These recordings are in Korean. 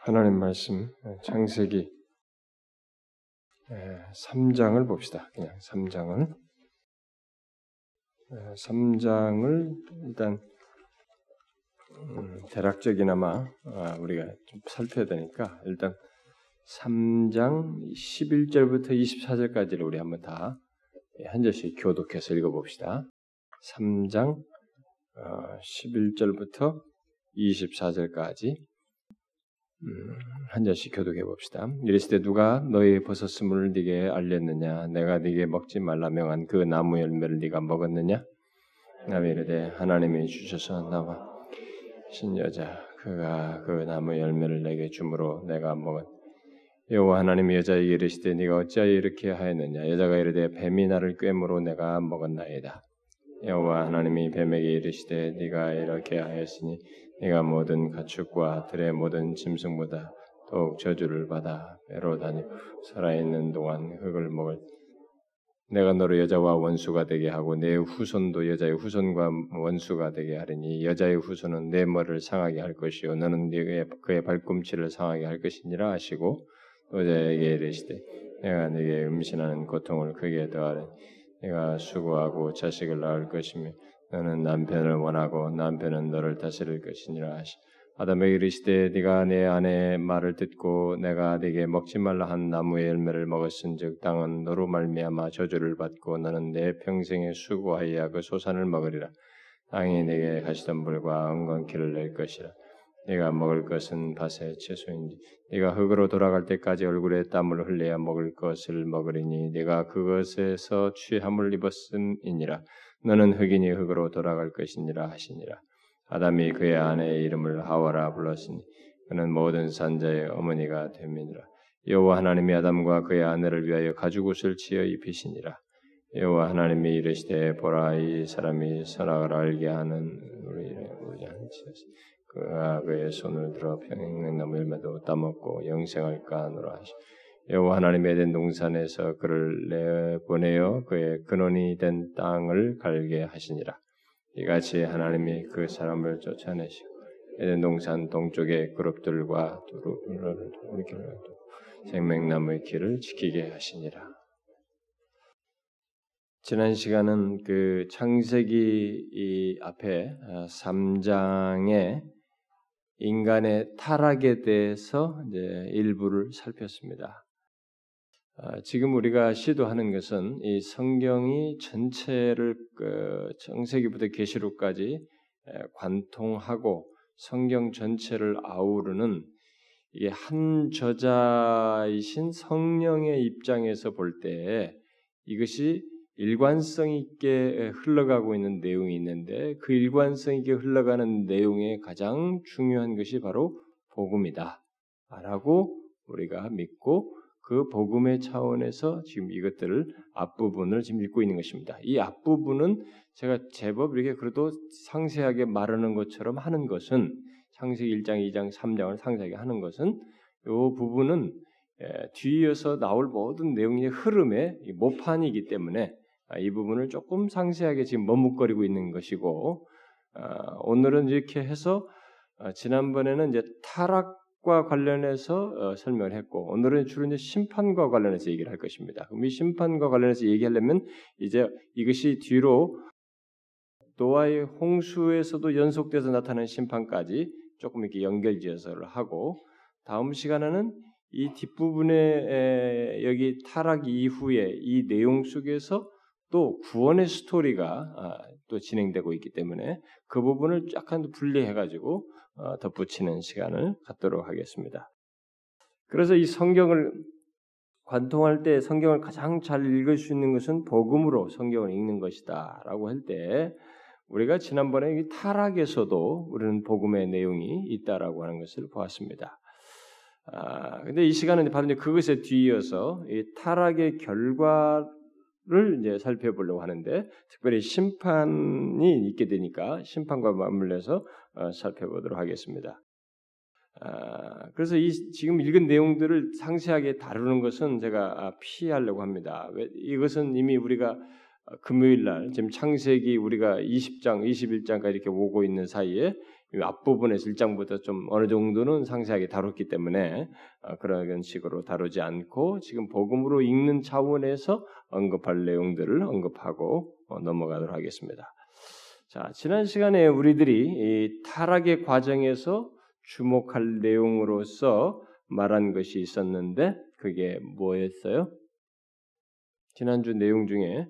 하나님 말씀 창세기 3장을 봅시다. 그냥 3장을 3장을 일단 음, 대략적이나마 아, 우리가 좀 살펴야 되니까 일단 3장 11절부터 24절까지를 우리 한번 다 한 절씩 교독해서 읽어봅시다. 3장 11절부터 어, 24절까지 음, 한 절씩 교독해 봅시다. 이랬을 때 누가 너희 버섯음을 네게 알렸느냐? 내가 네게 먹지 말라 명한 그 나무 열매를 네가 먹었느냐? 나비 이르되 하나님이 주셔서 나와 신 여자 그가 그 나무 열매를 내게 주므로 내가 먹은 여호와 하나님이 여자에게 이르시되 네가 어찌하여 이렇게 하였느냐? 여자가 이르되 뱀이 나를 꿰므로 내가 먹었나이다. 여호와 하나님이 뱀에게 이르시되 네가 이렇게 하였으니 네가 모든 가축과 들의 모든 짐승보다 더욱 저주를 받아 배로 다니 살아있는 동안 흙을 먹을 내가 너를 여자와 원수가 되게 하고 내 후손도 여자의 후손과 원수가 되게 하리니 여자의 후손은 내 머리를 상하게 할 것이요 너는 네의 그의 발꿈치를 상하게 할 것이니라 하시고 여자에게 이르시되 내가 네게 음신하는 고통을 크게 더하리 내가 수고하고 자식을 낳을 것이며 너는 남편을 원하고 남편은 너를 다스릴 것이니라 하시. 아담에게 이르시되 네가 내 아내의 말을 듣고 내가 네게 먹지 말라 한 나무의 열매를 먹었은즉 땅은 너로 말미암아 저주를 받고 너는 내 평생에 수고하여 그 소산을 먹으리라. 땅이 네게 가시던 불과 은건키를 낼 것이라. 네가 먹을 것은 밭의 채소인지 네가 흙으로 돌아갈 때까지 얼굴에 땀을 흘려야 먹을 것을 먹으리니 네가 그것에서 취함을 입었음이니라. 너는 흑인이 흙으로 돌아갈 것이니라 하시니라. 아담이 그의 아내의 이름을 하와라 불렀으니 그는 모든 산자의 어머니가 됨이니라. 여호와 하나님이 아담과 그의 아내를 위하여 가죽옷을 지어 입히시니라. 여호와 하나님이 이르시되 보라 이 사람이 선악을 알게 하는 우리의 우리한지 그가 그의 손을 들어 평행나무 열매도 따먹고 영생할까 하노라 하시. 여호와 하나님의 된 동산에서 그를 내보내어 그의 근원이 된 땅을 갈게 하시니라. 이같이 하나님이 그 사람을 쫓아내시고 에덴 동산 동쪽의 그룹들과 두루를 생명나무의 길을 지키게 하시니라. 지난 시간은 그 창세기 이 앞에 3장의 어, 인간의 타락에 대해서 이제 일부를 살폈습니다. 아, 지금 우리가 시도하는 것은 이 성경이 전체를 그 정세기부터 계시록까지 관통하고 성경 전체를 아우르는 이게 한 저자이신 성령의 입장에서 볼 때 이것이 일관성 있게 흘러가고 있는 내용이 있는데 그 일관성 있게 흘러가는 내용의 가장 중요한 것이 바로 복음이다. 라고 우리가 믿고 그 복음의 차원에서 지금 이것들을 앞부분을 지금 읽고 있는 것입니다. 이 앞부분은 제가 제법 이렇게 그래도 상세하게 말하는 것처럼 하는 것은 창세기 1장, 2장, 3장을 상세하게 하는 것은 이 부분은 뒤이어서 나올 모든 내용의 흐름의 모판이기 때문에 아, 이 부분을 조금 상세하게 지금 머뭇거리고 있는 것이고 아, 오늘은 이렇게 해서 아, 지난번에는 이제 타락 과 관련해서 어, 설명을 했고 오늘은 주로 이제 심판과 관련해서 얘기를 할 것입니다. 그럼 이 심판과 관련해서 얘기하려면 이제 이것이 뒤로 노아의 홍수에서도 연속돼서 나타나는 심판까지 조금 이렇게 연결지어서를 하고 다음 시간에는 이 뒷부분에 여기 타락 이후에 이 내용 속에서 또 구원의 스토리가 아, 또 진행되고 있기 때문에 그 부분을 약간 분리해가지고 어, 덧붙이는 시간을 갖도록 하겠습니다. 그래서 이 성경을 관통할 때 성경을 가장 잘 읽을 수 있는 것은 복음으로 성경을 읽는 것이다라고 할 때 우리가 지난번에 타락에서도 우리는 복음의 내용이 있다라고 하는 것을 보았습니다. 아, 근데 이 시간은 바로 그것에 뒤이어서 이 타락의 결과 를 이제 살펴보려고 하는데 특별히 심판이 있게 되니까 심판과 맞물려서 어, 살펴보도록 하겠습니다. 아, 그래서 이 지금 읽은 내용들을 상세하게 다루는 것은 제가 아, 피하려고 합니다. 이것은 이미 우리가 어, 금요일 날 지금 창세기 우리가 20장, 21장까지 이렇게 오고 있는 사이에 앞부분에서 1장부터 좀 어느 정도는 상세하게 다뤘기 때문에 어, 그런 식으로 다루지 않고 지금 복음으로 읽는 차원에서 언급할 내용들을 언급하고 어, 넘어가도록 하겠습니다. 자, 지난 시간에 우리들이 이 타락의 과정에서 주목할 내용으로서 말한 것이 있었는데 그게 뭐였어요? 지난주 내용 중에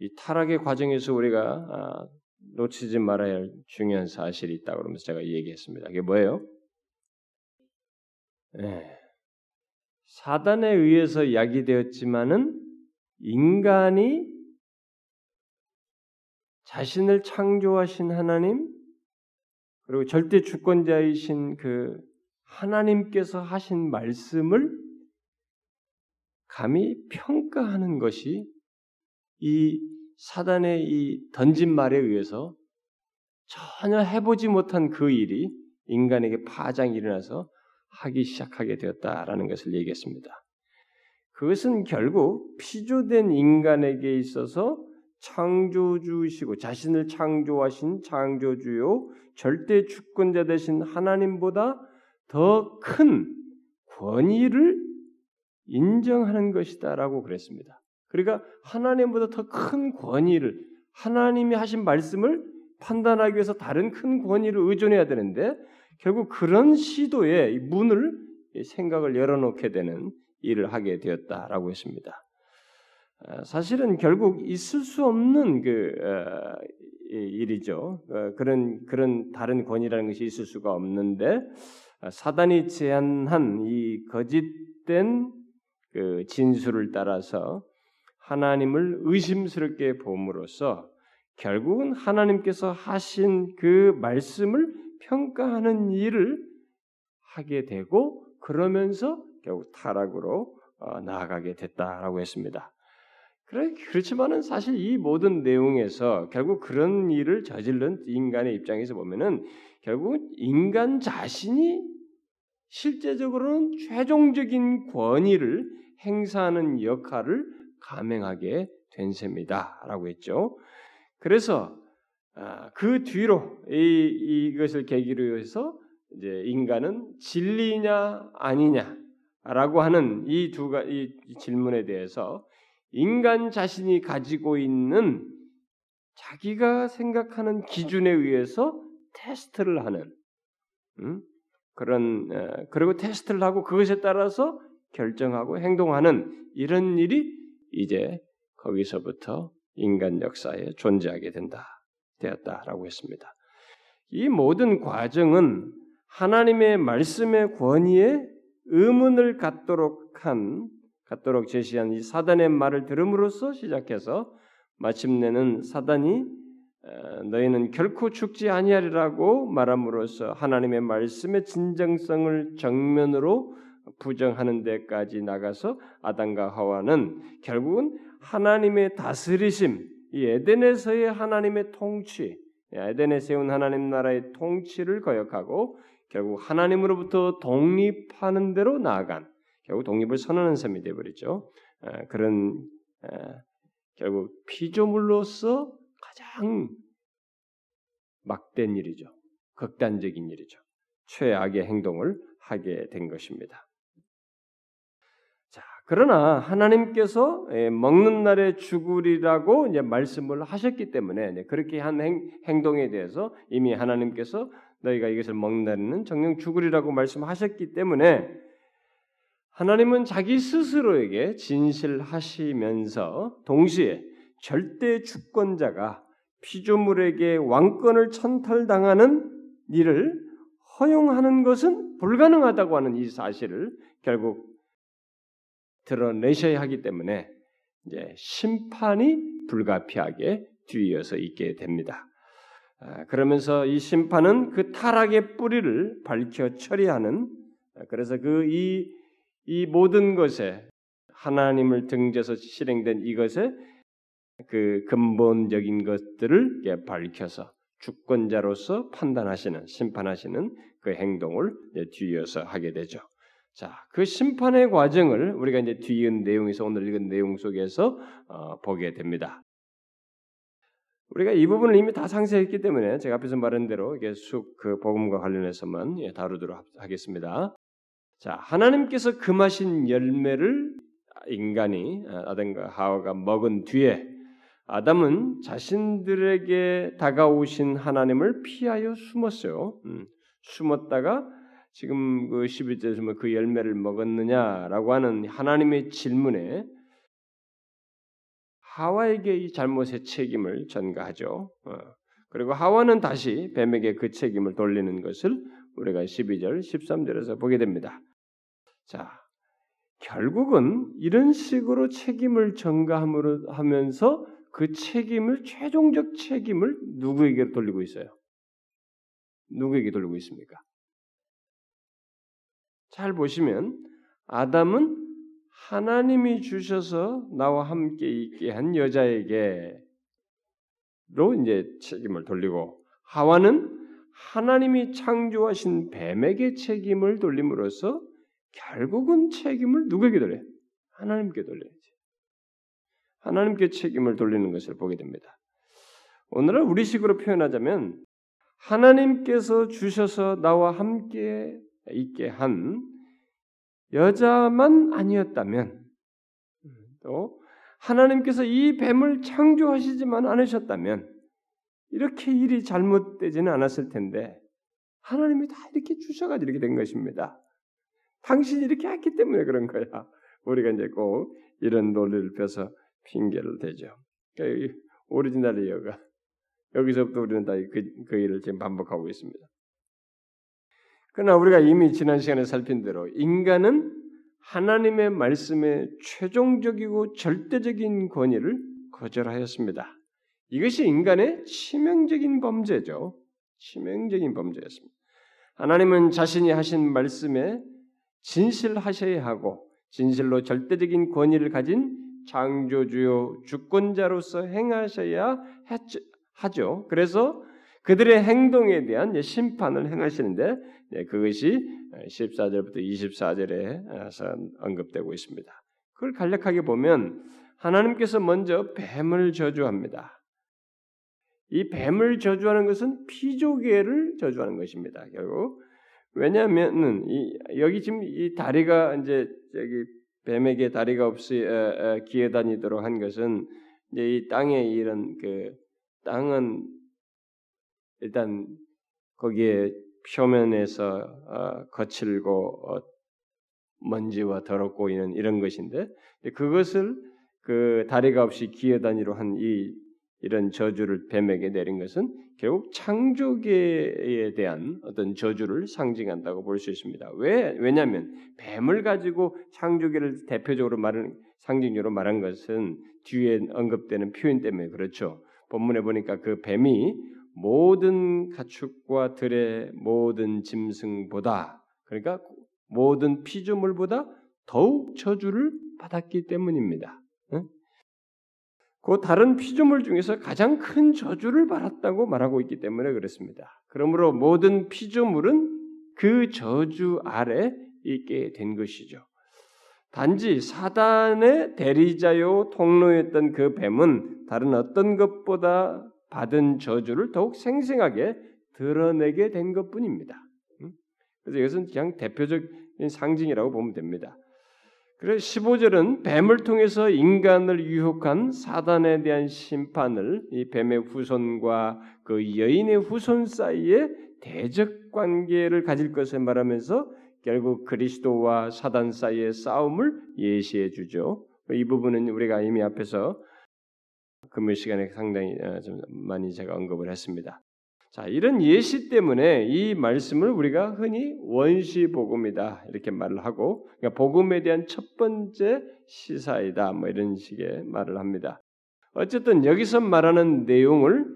이 타락의 과정에서 우리가 아, 놓치지 말아야 할 중요한 사실이 있다고 그러면서 제가 얘기했습니다. 그게 뭐예요? 네. 사단에 의해서 야기되었지만은 인간이 자신을 창조하신 하나님 그리고 절대 주권자이신 그 하나님께서 하신 말씀을 감히 평가하는 것이 이 사단의 이 던진 말에 의해서 전혀 해보지 못한 그 일이 인간에게 파장이 일어나서 하기 시작하게 되었다라는 것을 얘기했습니다. 그것은 결국 피조된 인간에게 있어서 창조주이시고 자신을 창조하신 창조주요 절대 주권자 되신 하나님보다 더 큰 권위를 인정하는 것이다라고 그랬습니다. 그러니까 하나님보다 더 큰 권위를 하나님이 하신 말씀을 판단하기 위해서 다른 큰 권위를 의존해야 되는데 결국 그런 시도에 문을 생각을 열어놓게 되는 일을 하게 되었다라고 했습니다. 아, 사실은 결국 있을 수 없는 그 어, 일이죠. 어, 그런 그런 다른 권위라는 것이 있을 수가 없는데 아, 사단이 제안한 이 거짓된 그 진술을 따라서 하나님을 의심스럽게 봄으로써 결국은 하나님께서 하신 그 말씀을 평가하는 일을 하게 되고 그러면서 결국 타락으로 어, 나아가게 됐다라고 했습니다. 그렇지만은 사실 이 모든 내용에서 결국 그런 일을 저질른 인간의 입장에서 보면은 결국 인간 자신이 실제적으로는 최종적인 권위를 행사하는 역할을 감행하게 된 셈이다라고 했죠. 그래서 아, 그 뒤로 이, 이것을 계기로 해서 이제 인간은 진리냐 아니냐라고 하는 이 두 가지 질문에 대해서 인간 자신이 가지고 있는 자기가 생각하는 기준에 의해서 테스트를 하는 음? 그런 어, 그리고 테스트를 하고 그것에 따라서 결정하고 행동하는 이런 일이 이제 거기서부터 인간 역사에 존재하게 된다 되었다라고 했습니다. 이 모든 과정은 하나님의 말씀의 권위에 의문을 갖도록 한 갖도록 제시한 이 사단의 말을 들음으로써 시작해서 마침내는 사단이 너희는 결코 죽지 아니하리라고 말함으로써 하나님의 말씀의 진정성을 정면으로 부정하는 데까지 나가서 아담과 하와는 결국은 하나님의 다스리심, 이 에덴에서의 하나님의 통치, 에덴에 세운 하나님 나라의 통치를 거역하고 결국 하나님으로부터 독립하는 대로 나아간 결국 독립을 선언하는 셈이 되어버리죠. 그런 결국 피조물로서 가장 막된 일이죠. 극단적인 일이죠. 최악의 행동을 하게 된 것입니다. 그러나 하나님께서 예, 먹는 날에 죽으리라고 이제 말씀을 하셨기 때문에 그렇게 한 행, 동에 대해서 이미 하나님께서 너희가 이것을 먹는 날에는 정령 죽으리라고 말씀하셨기 때문에 하나님은 자기 스스로에게 진실하시면서 동시에 절대 주권자가 피조물에게 왕권을 천탈당하는 일을 허용하는 것은 불가능하다고 하는 이 사실을 결국 드러내셔야 하기 때문에 이제 심판이 불가피하게 뒤이어서 있게 됩니다. 아, 그러면서 이 심판은 그 타락의 뿌리를 밝혀 처리하는 아, 그래서 그 이 이 모든 것에 하나님을 등져서 실행된 이것에 그 근본적인 것들을 밝혀서 주권자로서 판단하시는 심판하시는 그 행동을 뒤이어서 하게 되죠. 자, 그 심판의 과정을 우리가 이제 뒤은 내용에서 오늘 읽은 내용 속에서 어, 보게 됩니다. 우리가 이 부분을 이미 다 상세했기 때문에 제가 앞에서 말한 대로 이게 쑥그 복음과 관련해서만 예, 다루도록 하겠습니다. 자, 하나님께서 금하신 열매를 인간이 아, 아담과 하와가 먹은 뒤에 아담은 자신들에게 다가오신 하나님을 피하여 숨었어요. 음, 숨었다가 지금 그 11절에서 그 열매를 먹었느냐라고 하는 하나님의 질문에 하와에게 이 잘못의 책임을 전가하죠. 어, 그리고 하와는 다시 뱀에게 그 책임을 돌리는 것을 우리가 12절, 13절에서 보게 됩니다. 자, 결국은 이런 식으로 책임을 전가함으로 하면서 그 책임을 최종적 책임을 누구에게 돌리고 있어요? 누구에게 돌리고 있습니까? 잘 보시면 아담은 하나님이 주셔서 나와 함께 있게 한 여자에게로 이제 책임을 돌리고 하와는 하나님이 창조하신 뱀에게 책임을 돌림으로써 결국은 책임을 누구에게 돌려? 하나님께 돌려야지. 하나님께 책임을 돌리는 것을 보게 됩니다. 오늘은 우리식으로 표현하자면 하나님께서 주셔서 나와 함께 있게 한 여자만 아니었다면 또 하나님께서 이 뱀을 창조하시지만 않으셨다면 이렇게 일이 잘못되지는 않았을 텐데 하나님이 다 이렇게 주셔가지고 이렇게 된 것입니다. 당신이 이렇게 했기 때문에 그런 거야. 우리가 이제 꼭 이런 논리를 펴서 핑계를 대죠. 그러니까 오리지널 이어가 여기서부터 우리는 다그 그 일을 지금 반복하고 있습니다. 그러나 우리가 이미 지난 시간에 살핀 대로 인간은 하나님의 말씀에 최종적이고 절대적인 권위를 거절하였습니다. 이것이 인간의 치명적인 범죄죠. 치명적인 범죄였습니다. 하나님은 자신이 하신 말씀에 진실하셔야 하고 진실로 절대적인 권위를 가진 창조주요 주권자로서 행하셔야 하죠. 그래서 그들의 행동에 대한 심판을 행하시는데 그것이 14절부터 24절에 언급되고 있습니다. 그걸 간략하게 보면 하나님께서 먼저 뱀을 저주합니다. 이 뱀을 저주하는 것은 피조개를 저주하는 것입니다. 결국 왜냐하면은 여기 지금 이 다리가 이제 저기 뱀에게 다리가 없이 기어 다니도록 한 것은 이제 이 땅에 이런 그 땅은 일단 거기에 표면에서 어, 거칠고 어, 먼지와 더럽고 이런 이런 것인데 그것을 그 다리가 없이 기어다니로 한 이 이런 저주를 뱀에게 내린 것은 결국 창조계에 대한 어떤 저주를 상징한다고 볼 수 있습니다. 왜? 왜냐하면 뱀을 가지고 창조계를 대표적으로 말하는 상징적으로 말한 것은 뒤에 언급되는 표현 때문에 그렇죠. 본문에 보니까 그 뱀이 모든 가축과 들의 모든 짐승보다 그러니까 모든 피조물보다 더욱 저주를 받았기 때문입니다. 그 다른 피조물 중에서 가장 큰 저주를 받았다고 말하고 있기 때문에 그렇습니다. 그러므로 모든 피조물은 그 저주 아래 있게 된 것이죠. 단지 사단의 대리자요 통로였던 그 뱀은 다른 어떤 것보다 받은 저주를 더욱 생생하게 드러내게 된 것뿐입니다. 그래서 이것은 그냥 대표적인 상징이라고 보면 됩니다. 그래서 15절은 뱀을 통해서 인간을 유혹한 사단에 대한 심판을 이 뱀의 후손과 그 여인의 후손 사이에 대적 관계를 가질 것을 말하면서 결국 그리스도와 사단 사이의 싸움을 예시해 주죠. 이 부분은 우리가 이미 앞에서 금요 시간에 상당히 어, 좀 많이 제가 언급을 했습니다. 자, 이런 예시 때문에 이 말씀을 우리가 흔히 원시 복음이다 이렇게 말을 하고 그러니까 복음에 대한 첫 번째 시사이다 뭐 이런 식의 말을 합니다. 어쨌든 여기서 말하는 내용을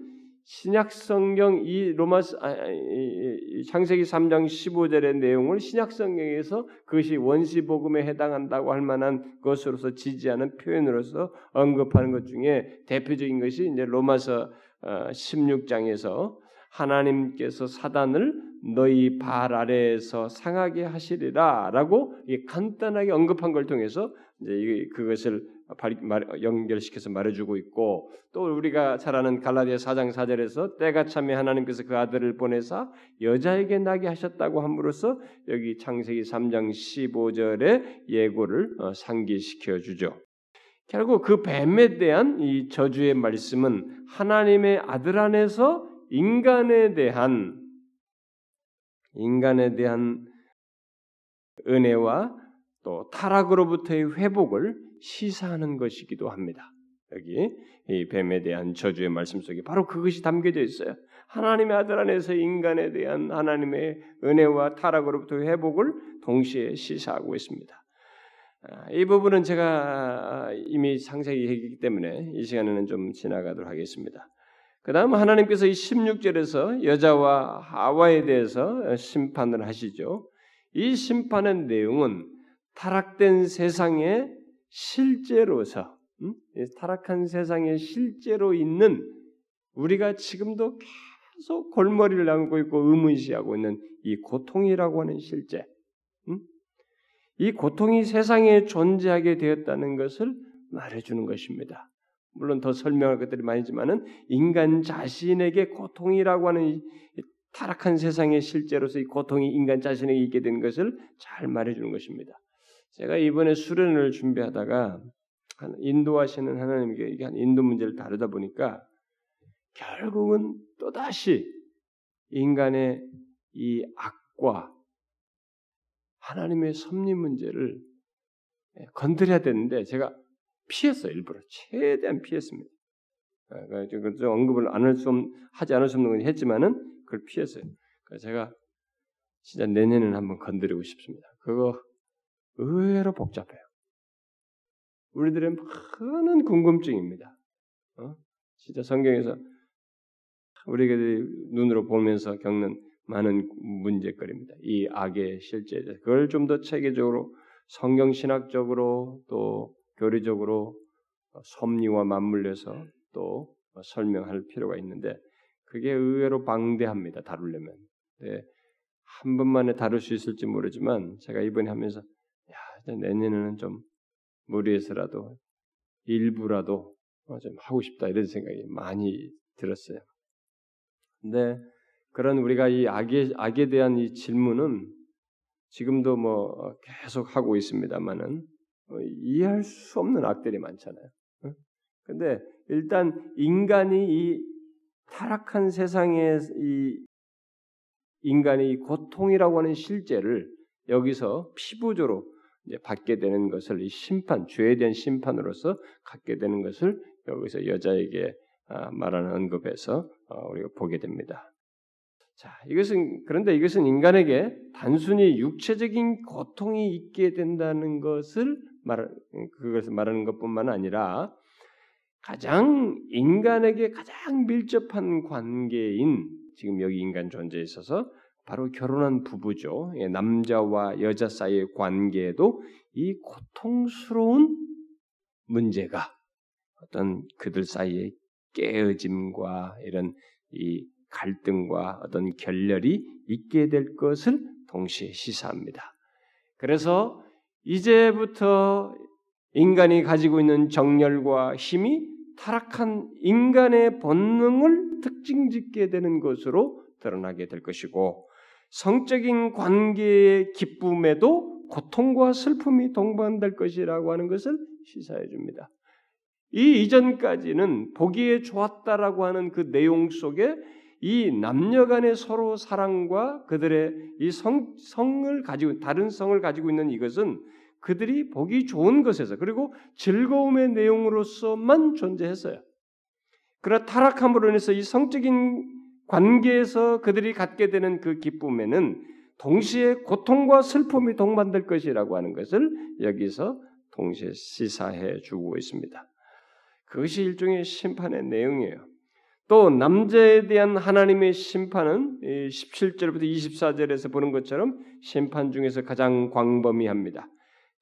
신약 성경 이 로마스 아, 이, 창세기 3장 15절의 내용을 신약 성경에서 그것이 원시 복음에 해당한다고 할 만한 것으로서 지지하는 표현으로서 언급하는 것 중에 대표적인 것이 이제 로마서 16장에서 어, 하나님께서 사단을 너희 발 아래에서 상하게 하시리라라고 간단하게 언급한 걸 통해서 이제 그것을 연결시켜서 말해주고 있고 또 우리가 잘 아는 갈라디아 4장 4절에서 때가 참에 하나님께서 그 아들을 보내사 여자에게 나게 하셨다고 함으로써 여기 창세기 3장 15절의 예고를 어, 상기시켜 주죠. 결국 그 뱀에 대한 이 저주의 말씀은 하나님의 아들 안에서 인간에 대한 인간에 대한 은혜와 또 타락으로부터의 회복을 시사하는 것이기도 합니다. 여기 이 뱀에 대한 저주의 말씀 속에 바로 그것이 담겨져 있어요. 하나님의 아들 안에서 인간에 대한 하나님의 은혜와 타락으로부터 회복을 동시에 시사하고 있습니다. 아, 이 부분은 제가 이미 상세히 얘기했기 때문에 이 시간에는 좀 지나가도록 하겠습니다. 그 다음 하나님께서 이 16절에서 여자와 하와에 대해서 심판을 하시죠. 이 심판의 내용은 타락된 세상에 실제로서 음? 타락한 세상에 실제로 있는 우리가 지금도 계속 골머리를 남고 있고 의문시하고 있는 이 고통이라고 하는 실제, 음? 이 고통이 세상에 존재하게 되었다는 것을 말해주는 것입니다. 물론 더 설명할 것들이 많지만은 인간 자신에게 고통이라고 하는 타락한 세상의 실제로서 이 고통이 인간 자신에게 있게 된 것을 잘 말해주는 것입니다. 제가 이번에 수련을 준비하다가 인도하시는 하나님께 인도 문제를 다루다 보니까 결국은 또 다시 인간의 이 악과 하나님의 섭리 문제를 건드려야 되는데 제가 피했어요 일부러 최대한 피했습니다. 그래서 언급을 안 할수 하지 않을 수 없는 건 했지만은 그걸 피했어요. 제가 진짜 내년에는 한번 건드리고 싶습니다. 그거 의외로 복잡해요. 우리들의 많은 궁금증입니다. 어? 진짜 성경에서 우리가 눈으로 보면서 겪는 많은 문제거리입니다. 이 악의 실제 그걸 좀 더 체계적으로 성경 신학적으로 또 교리적으로 섭리와 맞물려서 또 설명할 필요가 있는데 그게 의외로 방대합니다. 다루려면. 네, 한 번만에 다룰 수 있을지 모르지만 제가 이번에 하면서 야 내년에는 좀 무리해서라도 일부라도 좀 하고 싶다 이런 생각이 많이 들었어요. 근데 그런 우리가 이 악에 악에 대한 이 질문은 지금도 뭐 계속 하고 있습니다만은 어, 이해할 수 없는 악들이 많잖아요. 근데 일단 인간이 이 타락한 세상에 이 인간이 고통이라고 하는 실제를 여기서 피부적으로 받게 되는 것을 이 심판, 죄에 대한 심판으로서 갖게 되는 것을 여기서 여자에게 아, 말하는 언급에서 어, 우리가 보게 됩니다. 자, 이것은 그런데 이것은 인간에게 단순히 육체적인 고통이 있게 된다는 것을 말 그것을 말하는 것뿐만 아니라 가장 인간에게 가장 밀접한 관계인 지금 여기 인간 존재에 있어서 바로 결혼한 부부죠. 예, 남자와 여자 사이의 관계에도 이 고통스러운 문제가 어떤 그들 사이의 깨어짐과 이런 이 갈등과 어떤 결렬이 있게 될 것을 동시에 시사합니다. 그래서 이제부터 인간이 가지고 있는 정열과 힘이 타락한 인간의 본능을 특징 짓게 되는 것으로 드러나게 될 것이고 성적인 관계의 기쁨에도 고통과 슬픔이 동반될 것이라고 하는 것을 시사해 줍니다. 이 이전까지는 보기에 좋았다라고 하는 그 내용 속에 이 남녀 간의 서로 사랑과 그들의 이 성, 성을 가지고 다른 성을 가지고 있는 이것은 그들이 보기 좋은 것에서 그리고 즐거움의 내용으로서만 존재했어요. 그러나 타락함으로 인해서 이 성적인 관계에서 그들이 갖게 되는 그 기쁨에는 동시에 고통과 슬픔이 동반될 것이라고 하는 것을 여기서 동시에 시사해 주고 있습니다. 그것이 일종의 심판의 내용이에요. 또 남자에 대한 하나님의 심판은 17절부터 24절에서 보는 것처럼 심판 중에서 가장 광범위합니다.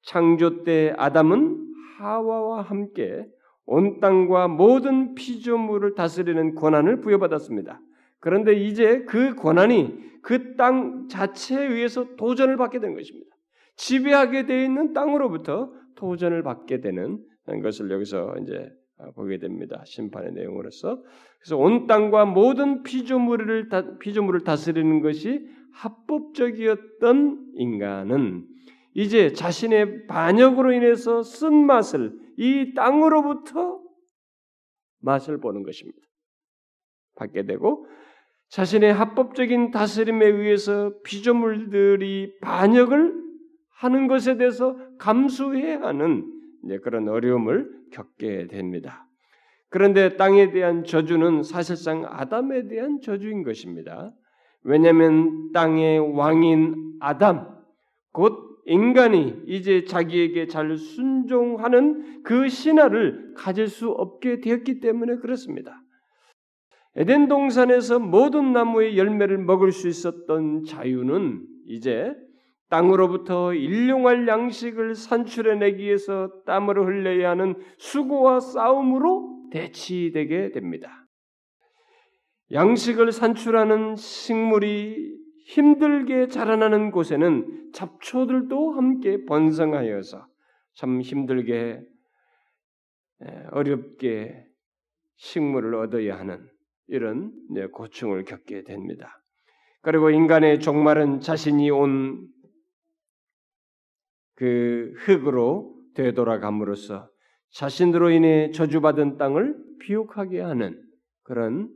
창조 때 아담은 하와와 함께 온 땅과 모든 피조물을 다스리는 권한을 부여받았습니다. 그런데 이제 그 권한이 그 땅 자체에 의해서 도전을 받게 되는 것입니다. 지배하게 되어 있는 땅으로부터 도전을 받게 되는 것을 여기서 이제 보게 됩니다. 심판의 내용으로서. 그래서 온 땅과 모든 피조물을 피조물을 다스리는 것이 합법적이었던 인간은 이제 자신의 반역으로 인해서 쓴 맛을 이 땅으로부터 맛을 보는 것입니다. 받게 되고 자신의 합법적인 다스림에 의해서 피조물들이 반역을 하는 것에 대해서 감수해야 하는 그런 어려움을 겪게 됩니다. 그런데 땅에 대한 저주는 사실상 아담에 대한 저주인 것입니다. 왜냐하면 땅의 왕인 아담, 곧 인간이 이제 자기에게 잘 순종하는 그 신화를 가질 수 없게 되었기 때문에 그렇습니다. 에덴 동산에서 모든 나무의 열매를 먹을 수 있었던 자유는 이제 땅으로부터 일용할 양식을 산출해내기 위해서 땀을 흘려야 하는 수고와 싸움으로 대치되게 됩니다. 양식을 산출하는 식물이 힘들게 자라나는 곳에는 잡초들도 함께 번성하여서 참 힘들게 어렵게 식물을 얻어야 하는 이런 고충을 겪게 됩니다. 그리고 인간의 종말은 자신이 온 그 흙으로 되돌아감으로써 자신으로 인해 저주받은 땅을 비옥하게 하는 그런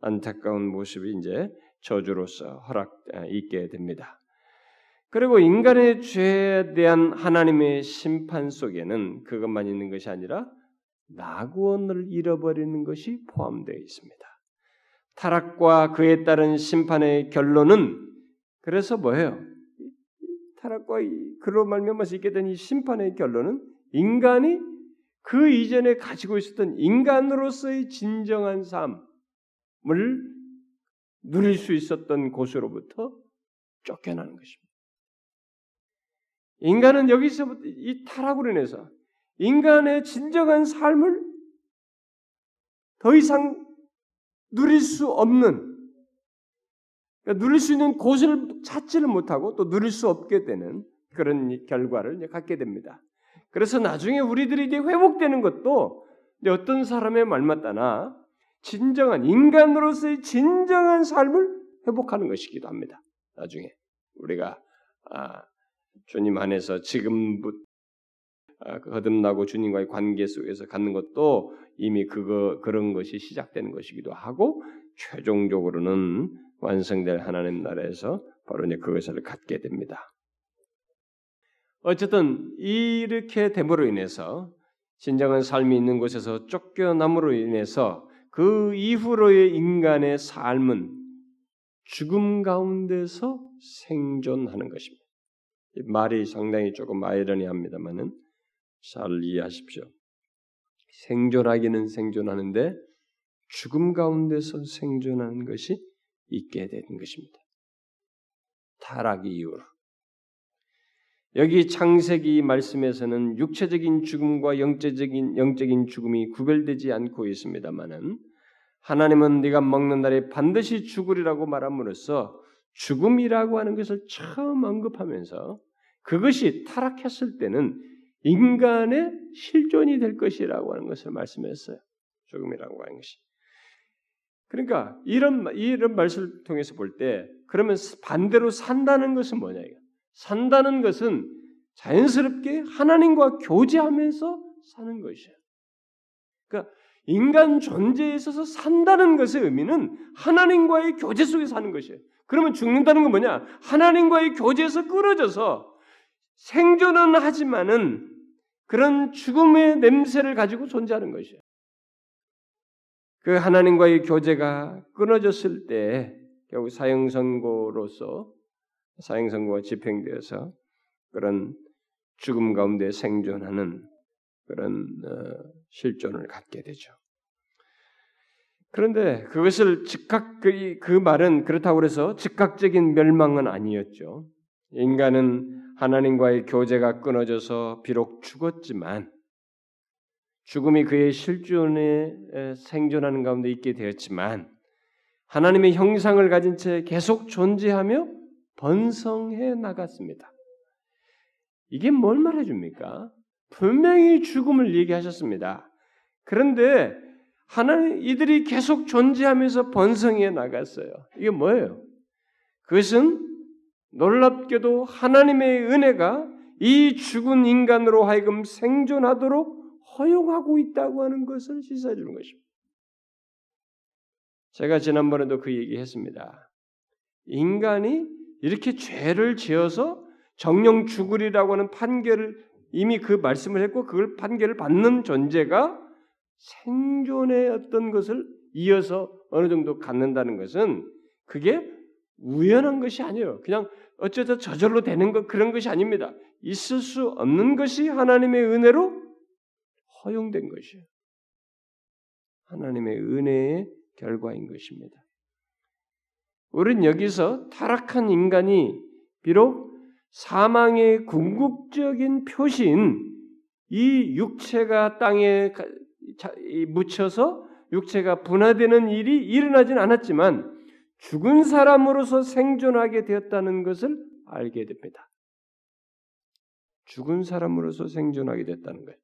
안타까운 모습이 이제 저주로서 허락 아, 있게 됩니다. 그리고 인간의 죄에 대한 하나님의 심판 속에는 그것만 있는 것이 아니라 낙원을 잃어버리는 것이 포함되어 있습니다. 타락과 그에 따른 심판의 결론은 그래서 뭐예요? 타락과 그로 말미암아서 있게 된 이 심판의 결론은 인간이 그 이전에 가지고 있었던 인간으로서의 진정한 삶을 누릴 수 있었던 곳으로부터 쫓겨나는 것입니다. 인간은 여기서부터 이 타락으로 인해서 인간의 진정한 삶을 더 이상 누릴 수 없는 그러니까 누릴 수 있는 곳을 찾지를 못하고 또 누릴 수 없게 되는 그런 결과를 갖게 됩니다. 그래서 나중에 우리들이 이제 회복되는 것도 어떤 사람의 말마따나 진정한 인간으로서의 진정한 삶을 회복하는 것이기도 합니다. 나중에 우리가 아, 주님 안에서 지금부터 아, 거듭나고 주님과의 관계 속에서 갖는 것도 이미 그거 그런 것이 시작되는 것이기도 하고 최종적으로는 완성될 하나님 나라에서 바로 이제 그것을 갖게 됩니다. 어쨌든 이렇게 됨으로 인해서 진정한 삶이 있는 곳에서 쫓겨남으로 인해서 그 이후로의 인간의 삶은 죽음 가운데서 생존하는 것입니다. 말이 상당히 조금 아이러니합니다만은 잘 이해하십시오. 생존하기는 생존하는데 죽음 가운데서 생존하는 것이 있게 되는 것입니다. 타락 이후로. 여기 창세기 말씀에서는 육체적인 죽음과 영적인 영적인 죽음이 구별되지 않고 있습니다만은 하나님은 네가 먹는 날에 반드시 죽으리라고 말함으로써 죽음이라고 하는 것을 처음 언급하면서 그것이 타락했을 때는 인간의 실존이 될 것이라고 하는 것을 말씀했어요. 죽음이라고 하는 것이. 그러니까 이런 이런 말씀을 통해서 볼 때 그러면 반대로 산다는 것은 뭐냐. 산다는 것은 자연스럽게 하나님과 교제하면서 사는 것이에요. 그러니까 인간 존재에 있어서 산다는 것의 의미는 하나님과의 교제 속에 사는 것이에요. 그러면 죽는다는 건 뭐냐? 하나님과의 교제에서 끊어져서 생존은 하지만은 그런 죽음의 냄새를 가지고 존재하는 것이에요. 그 하나님과의 교제가 끊어졌을 때 결국 사형선고로서 사형선고가 집행되어서 그런 죽음 가운데 생존하는 그런 어, 실존을 갖게 되죠. 그런데 그것을 즉각 그, 그 말은 그렇다고 해서 즉각적인 멸망은 아니었죠. 인간은 하나님과의 교제가 끊어져서 비록 죽었지만 죽음이 그의 실존에 생존하는 가운데 있게 되었지만 하나님의 형상을 가진 채 계속 존재하며 번성해 나갔습니다. 이게 뭘 말해줍니까? 분명히 죽음을 얘기하셨습니다. 그런데 하나님 이들이 계속 존재하면서 번성해 나갔어요. 이게 뭐예요? 그것은 놀랍게도 하나님의 은혜가 이 죽은 인간으로 하여금 생존하도록 허용하고 있다고 하는 것을 시사해 주는 것입니다. 제가 지난번에도 그 얘기 했습니다. 인간이 이렇게 죄를 지어서 정령 죽으리라고 하는 판결을 이미 그 말씀을 했고 그걸 판결을 받는 존재가 생존의 어떤 것을 이어서 어느 정도 갖는다는 것은 그게 우연한 것이 아니에요. 그냥 어쩌다 저절로 되는 것 그런 것이 아닙니다. 있을 수 없는 것이 하나님의 은혜로 허용된 것이에요. 하나님의 은혜의 결과인 것입니다. 우리는 여기서 타락한 인간이 비록 사망의 궁극적인 표시인 이 육체가 땅에 묻혀서 육체가 분화되는 일이 일어나진 않았지만 죽은 사람으로서 생존하게 되었다는 것을 알게 됩니다. 죽은 사람으로서 생존하게 됐다는 거예요.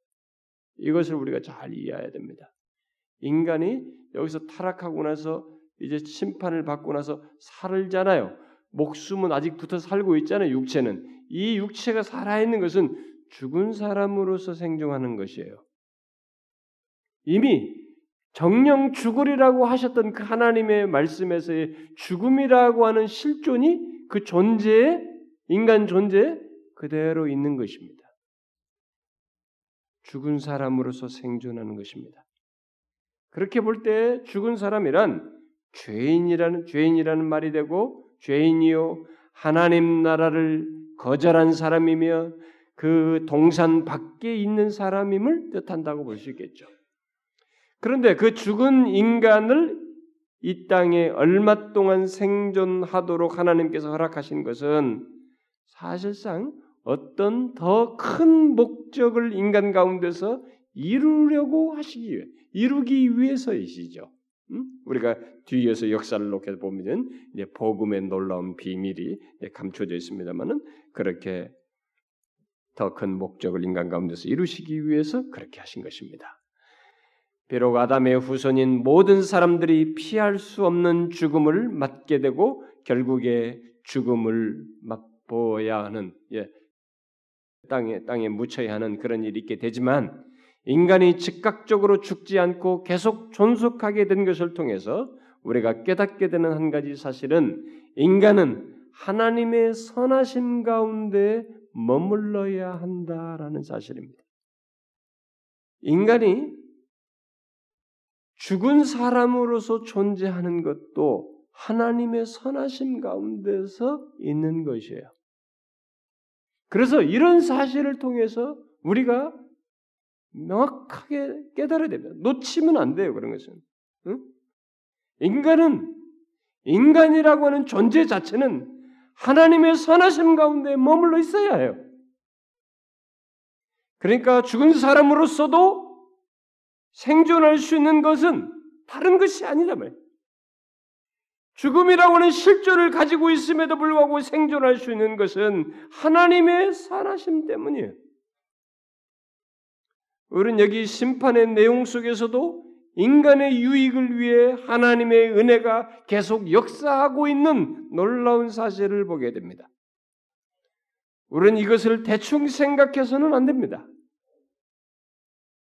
이것을 우리가 잘 이해해야 됩니다. 인간이 여기서 타락하고 나서 이제 심판을 받고 나서 살잖아요. 목숨은 아직 붙어 살고 있잖아요. 육체는 이 육체가 살아 있는 것은 죽은 사람으로서 생존하는 것이에요. 이미 정령 죽으리라고 하셨던 그 하나님의 말씀에서의 죽음이라고 하는 실존이 그 존재에 인간 존재에 그대로 있는 것입니다. 죽은 사람으로서 생존하는 것입니다. 그렇게 볼 때 죽은 사람이란 죄인이라는 죄인이라는 말이 되고 죄인이요 하나님 나라를 거절한 사람이며 그 동산 밖에 있는 사람임을 뜻한다고 볼 수 있겠죠. 그런데 그 죽은 인간을 이 땅에 얼마 동안 생존하도록 하나님께서 허락하신 것은 사실상 어떤 더 큰 목적을 인간 가운데서 이루려고 하시기 위해, 이루기 위해서이시죠. 음? 우리가 뒤에서 역사를 놓게 보면 이제 복음의 놀라운 비밀이 감춰져 있습니다만은 그렇게 더 큰 목적을 인간 가운데서 이루시기 위해서 그렇게 하신 것입니다. 비록 아담의 후손인 모든 사람들이 피할 수 없는 죽음을 맞게 되고 결국에 죽음을 맛보아야 하는 예, 땅에 땅에 묻혀야 하는 그런 일이 있게 되지만 인간이 즉각적으로 죽지 않고 계속 존속하게 된 것을 통해서 우리가 깨닫게 되는 한 가지 사실은 인간은 하나님의 선하심 가운데 머물러야 한다라는 사실입니다. 인간이 죽은 사람으로서 존재하는 것도 하나님의 선하심 가운데서 있는 것이에요. 그래서 이런 사실을 통해서 우리가 명확하게 깨달아야 됩니다. 놓치면 안 돼요, 그런 것은. 응? 인간은, 인간이라고 하는 존재 자체는 하나님의 선하심 가운데 머물러 있어야 해요. 그러니까 죽은 사람으로서도 생존할 수 있는 것은 다른 것이 말이에요. 죽음이라고 하는 실존을 가지고 있음에도 불구하고 생존할 수 있는 것은 하나님의 살아심 때문이에요. 우리는 여기 심판의 내용 속에서도 인간의 유익을 위해 하나님의 은혜가 계속 역사하고 있는 놀라운 사실을 보게 됩니다. 우리는 이것을 대충 생각해서는 안 됩니다.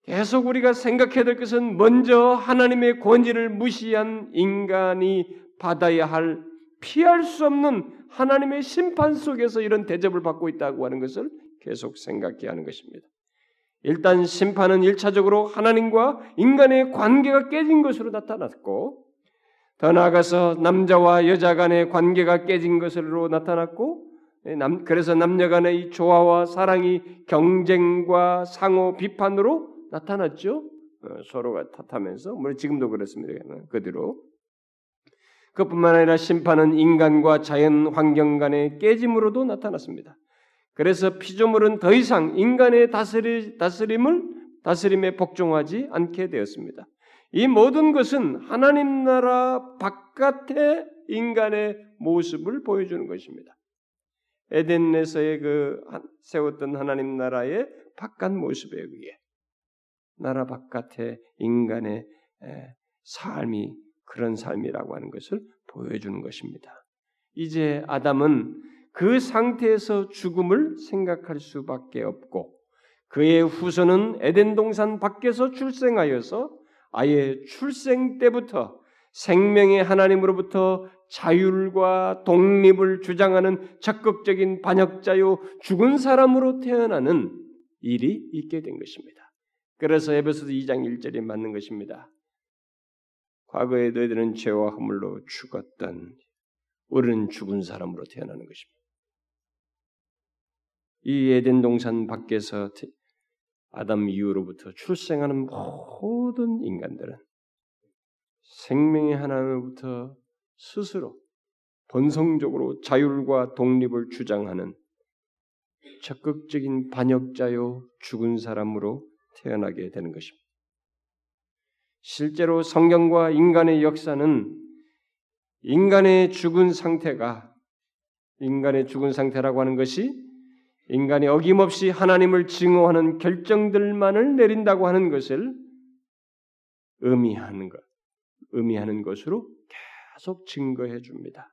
계속 우리가 생각해야 될 것은 먼저 하나님의 권위를 무시한 인간이 받아야 할 피할 수 없는 하나님의 심판 속에서 이런 대접을 받고 있다고 하는 것을 계속 생각해야 하는 것입니다. 일단 심판은 일차적으로 하나님과 인간의 관계가 깨진 것으로 나타났고 더 나아가서 남자와 여자 간의 관계가 깨진 것으로 나타났고 그래서 남녀 간의 조화와 사랑이 경쟁과 상호 비판으로 나타났죠. 어, 서로가 탓하면서 물론 지금도 그렇습니다. 그대로 그뿐만 아니라 심판은 인간과 자연 환경 간의 깨짐으로도 나타났습니다. 그래서 피조물은 더 이상 인간의 다스리, 다스림을 다스림에 복종하지 않게 되었습니다. 이 모든 것은 하나님 나라 바깥의 인간의 모습을 보여주는 것입니다. 에덴에서의 그 세웠던 하나님 나라의 바깥 모습에 의해 나라 바깥의 인간의 삶이 그런 삶이라고 하는 것을 보여주는 것입니다. 이제 아담은 그 상태에서 죽음을 생각할 수밖에 없고 그의 후손은 에덴 동산 밖에서 출생하여서 아예 출생 때부터 생명의 하나님으로부터 자율과 독립을 주장하는 적극적인 반역자요 죽은 사람으로 태어나는 일이 있게 된 것입니다. 그래서 에베소서 2장 1절에 맞는 것입니다. 과거에 너희들은 죄와 허물로 죽었던 우리는 죽은 사람으로 태어나는 것입니다. 이 에덴 동산 밖에서 아담 이후로부터 출생하는 모든 인간들은 생명의 하나님으로부터 스스로 본성적으로 자율과 독립을 주장하는 적극적인 반역자요 죽은 사람으로 태어나게 되는 것입니다. 실제로 성경과 인간의 역사는 인간의 죽은 상태가 인간의 죽은 상태라고 하는 것이 인간이 어김없이 하나님을 증오하는 결정들만을 내린다고 하는 것을 의미하는 것, 의미하는 것으로 계속 증거해 줍니다.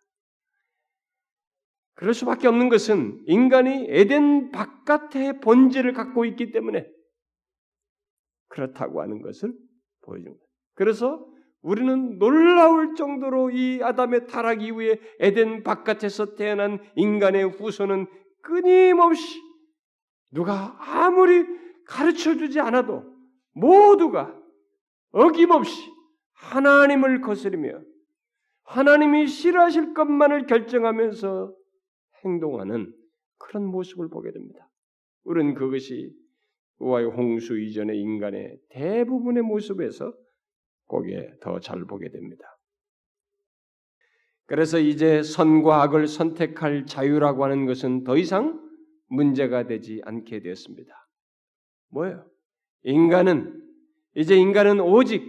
그럴 수밖에 없는 것은 인간이 에덴 바깥의 본질을 갖고 있기 때문에 그렇다고 하는 것을 보여줍니다. 그래서 우리는 놀라울 정도로 이 아담의 타락 이후에 에덴 바깥에서 태어난 인간의 후손은 끊임없이 누가 아무리 가르쳐 주지 않아도 모두가 어김없이 하나님을 거스르며 하나님이 싫어하실 것만을 결정하면서 행동하는 그런 모습을 보게 됩니다. 우리는 그것이 우와의 홍수 이전의 인간의 대부분의 모습에서 거기에 더 잘 보게 됩니다. 그래서 이제 선과 악을 선택할 자유라고 하는 것은 더 이상 문제가 되지 않게 되었습니다. 뭐예요? 인간은 이제 인간은 오직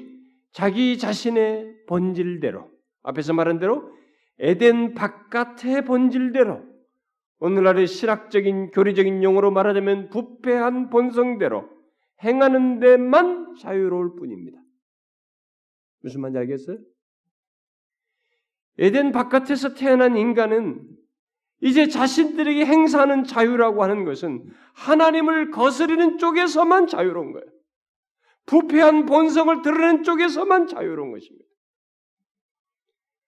자기 자신의 본질대로 앞에서 말한 대로 에덴 바깥의 본질대로 오늘날의 실학적인 교리적인 용어로 말하자면 부패한 본성대로 행하는 데만 자유로울 뿐입니다. 무슨 말인지 알겠어요? 에덴 바깥에서 태어난 인간은 이제 자신들에게 행사하는 자유라고 하는 것은 하나님을 거스르는 쪽에서만 자유로운 거예요. 부패한 본성을 드러내는 쪽에서만 자유로운 것입니다.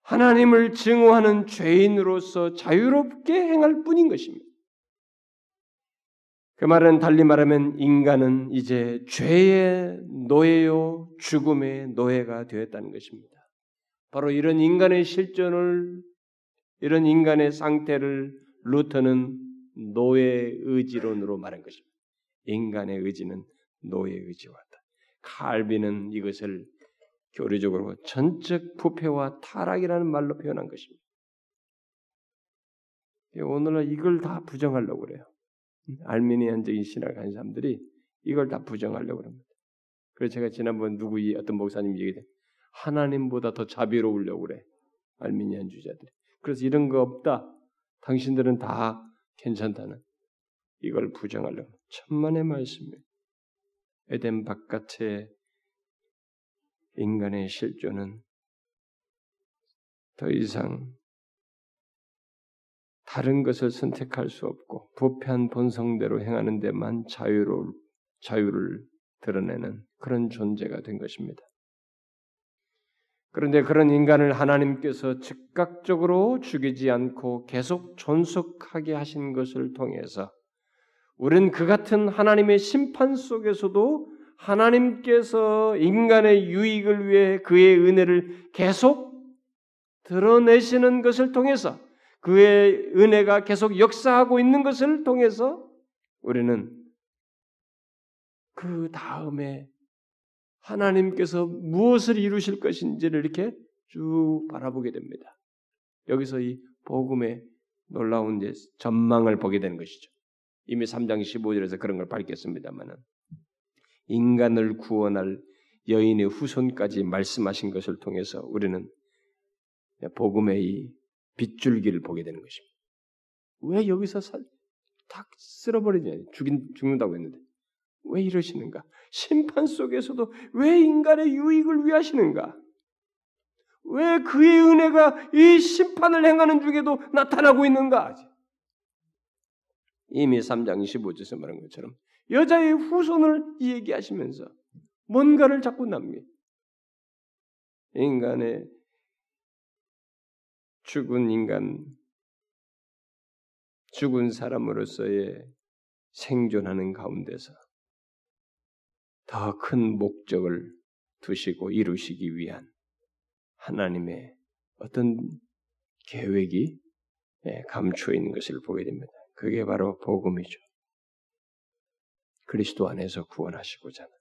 하나님을 증오하는 죄인으로서 자유롭게 행할 뿐인 것입니다. 그 말은 달리 말하면 인간은 이제 죄의 노예요, 죽음의 노예가 되었다는 것입니다. 바로 이런 인간의 실존을, 이런 인간의 상태를 루터는 노예 의지론으로 말한 것입니다. 인간의 의지는 노예 의지와 같다. 칼빈은 이것을 교리적으로 전적 부패와 타락이라는 말로 표현한 것입니다. 오늘날 이걸 다 부정하려고 그래요. 알미니안적인 신학을 가진 사람들이 이걸 다 부정하려고 합니다. 그래서 제가 지난번 누구 어떤 목사님 얘기해 하나님보다 더 자비로우려고 그래. 알미니안 주자들이. 그래서 이런 거 없다. 당신들은 다 괜찮다는 이걸 부정하려고 천만의 말씀이에요. 에덴 바깥에 인간의 실존은 더 이상 다른 것을 선택할 수 없고 부패한 본성대로 행하는 데만 자유로 자유를 드러내는 그런 존재가 된 것입니다. 그런데 그런 인간을 하나님께서 즉각적으로 죽이지 않고 계속 존속하게 하신 것을 통해서 우리는 그 같은 하나님의 심판 속에서도 하나님께서 인간의 유익을 위해 그의 은혜를 계속 드러내시는 것을 통해서 그의 은혜가 계속 역사하고 있는 것을 통해서 우리는 그 다음에 하나님께서 무엇을 이루실 것인지를 이렇게 쭉 바라보게 됩니다. 여기서 이 복음의 놀라운 전망을 보게 되는 것이죠. 이미 3장 15절에서 그런 걸 밝혔습니다만은 인간을 구원할 여인의 후손까지 말씀하신 것을 통해서 우리는 복음의 이 빗줄기를 보게 되는 것입니다. 왜 여기서 살, 탁 쓸어버리냐? 죽인, 죽는다고 했는데. 왜 이러시는가? 심판 속에서도 왜 인간의 유익을 위하시는가? 왜 그의 은혜가 이 심판을 행하는 중에도 나타나고 있는가? 이미 3장 25절에서 말한 것처럼 여자의 후손을 얘기하시면서 뭔가를 자꾸 남기. 인간의 죽은 인간, 죽은 사람으로서의 생존하는 가운데서 더 큰 목적을 두시고 이루시기 위한 하나님의 어떤 계획이 예, 감추어 있는 것을 보게 됩니다. 그게 바로 복음이죠. 그리스도 안에서 구원하시고자 하는.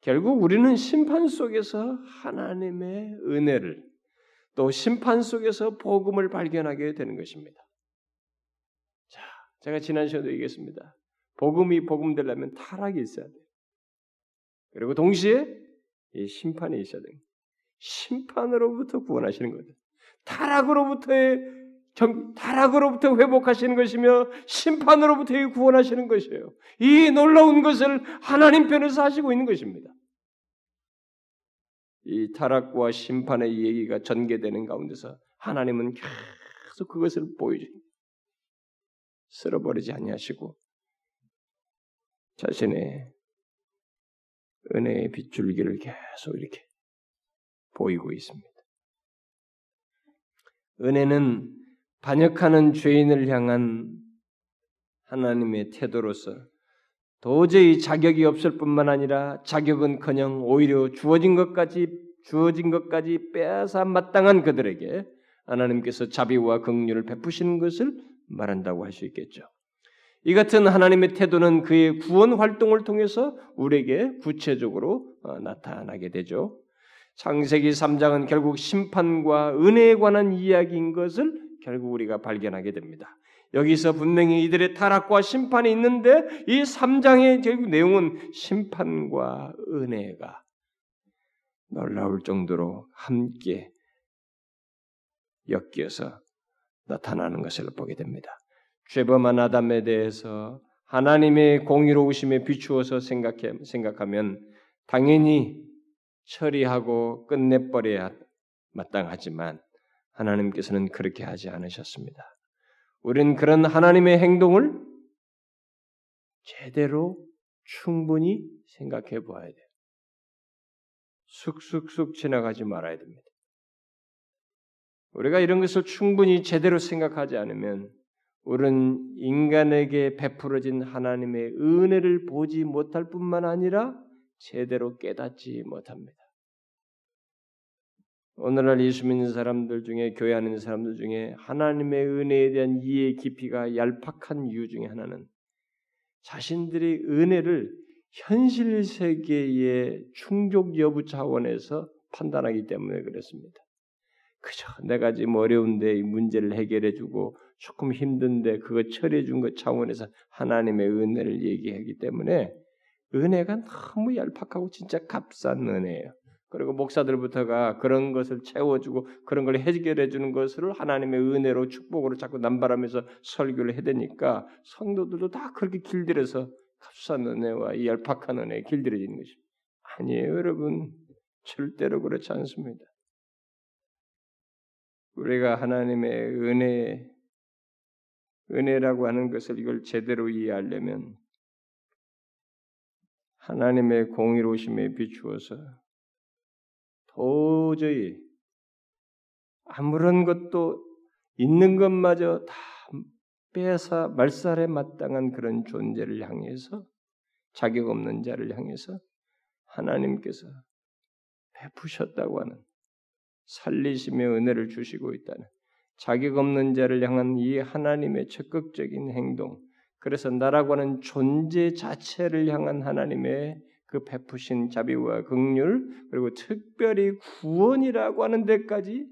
결국 우리는 심판 속에서 하나님의 은혜를 또 심판 속에서 복음을 발견하게 되는 것입니다. 자, 제가 지난 시간에 얘기했습니다. 복음이 복음 되려면 타락이 있어야 돼요. 그리고 동시에 이 심판이 있어야 돼요. 심판으로부터 구원하시는 거죠. 타락으로부터의 정, 타락으로부터 회복하시는 것이며 심판으로부터 구원하시는 것이에요. 이 놀라운 것을 하나님 편에서 하시고 있는 것입니다. 이 타락과 심판의 얘기가 전개되는 가운데서 하나님은 계속 그것을 보여줍니다. 쓸어버리지 아니하시고 자신의 은혜의 빗줄기를 계속 이렇게 보이고 있습니다. 은혜는 반역하는 죄인을 향한 하나님의 태도로서 도저히 자격이 없을 뿐만 아니라 자격은커녕 오히려 주어진 것까지 주어진 것까지 빼앗아 마땅한 그들에게 하나님께서 자비와 긍휼을 베푸시는 것을 말한다고 할 수 있겠죠. 이 같은 하나님의 태도는 그의 구원 활동을 통해서 우리에게 구체적으로 어, 나타나게 되죠. 창세기 3장은 결국 심판과 은혜에 관한 이야기인 것을 결국 우리가 발견하게 됩니다. 여기서 분명히 이들의 타락과 심판이 있는데 이 3장의 결국 내용은 심판과 은혜가 놀라울 정도로 함께 엮여서 나타나는 것을 보게 됩니다. 죄범한 아담에 대해서 하나님의 공의로우심에 비추어서 생각해, 생각하면 당연히 처리하고 끝내버려야 마땅하지만 하나님께서는 그렇게 하지 않으셨습니다. 우리는 그런 하나님의 행동을 제대로 충분히 생각해 보아야 돼요. 쑥쑥쑥 지나가지 말아야 됩니다. 우리가 이런 것을 충분히 제대로 생각하지 않으면 우리는 인간에게 베풀어진 하나님의 은혜를 보지 못할 뿐만 아니라 제대로 깨닫지 못합니다. 오늘날 예수 믿는 사람들 중에 교회하는 사람들 중에 하나님의 은혜에 대한 이해 깊이가 얄팍한 이유 중에 하나는 자신들의 은혜를 현실 세계의 충족 여부 차원에서 판단하기 때문에 그렇습니다. 그저 내가 지금 어려운데 이 문제를 해결해 주고 조금 힘든데 그거 처리해 준 것 차원에서 하나님의 은혜를 얘기하기 때문에 은혜가 너무 얄팍하고 진짜 값싼 은혜예요. 그리고 목사들부터가 그런 것을 채워주고 그런 걸 해결해 주는 것을 하나님의 은혜로 축복으로 자꾸 남발하면서 설교를 해대니까 성도들도 다 그렇게 길들여서 값싼 은혜와 이 얄팍한 은혜에 길들여지는 것입니다. 아니에요, 여러분. 절대로 그렇지 않습니다. 우리가 하나님의 은혜, 은혜라고 하는 것을 이걸 제대로 이해하려면 하나님의 공의로우심에 비추어서 도저히 아무런 것도 있는 것마저 다 빼앗아 말살에 마땅한 그런 존재를 향해서 자격 없는 자를 향해서 하나님께서 베푸셨다고 하는 살리심의 은혜를 주시고 있다는 자격 없는 자를 향한 이 하나님의 적극적인 행동, 그래서 나라고 하는 존재 자체를 향한 하나님의 그 베푸신 자비와 긍휼 그리고 특별히 구원이라고 하는 데까지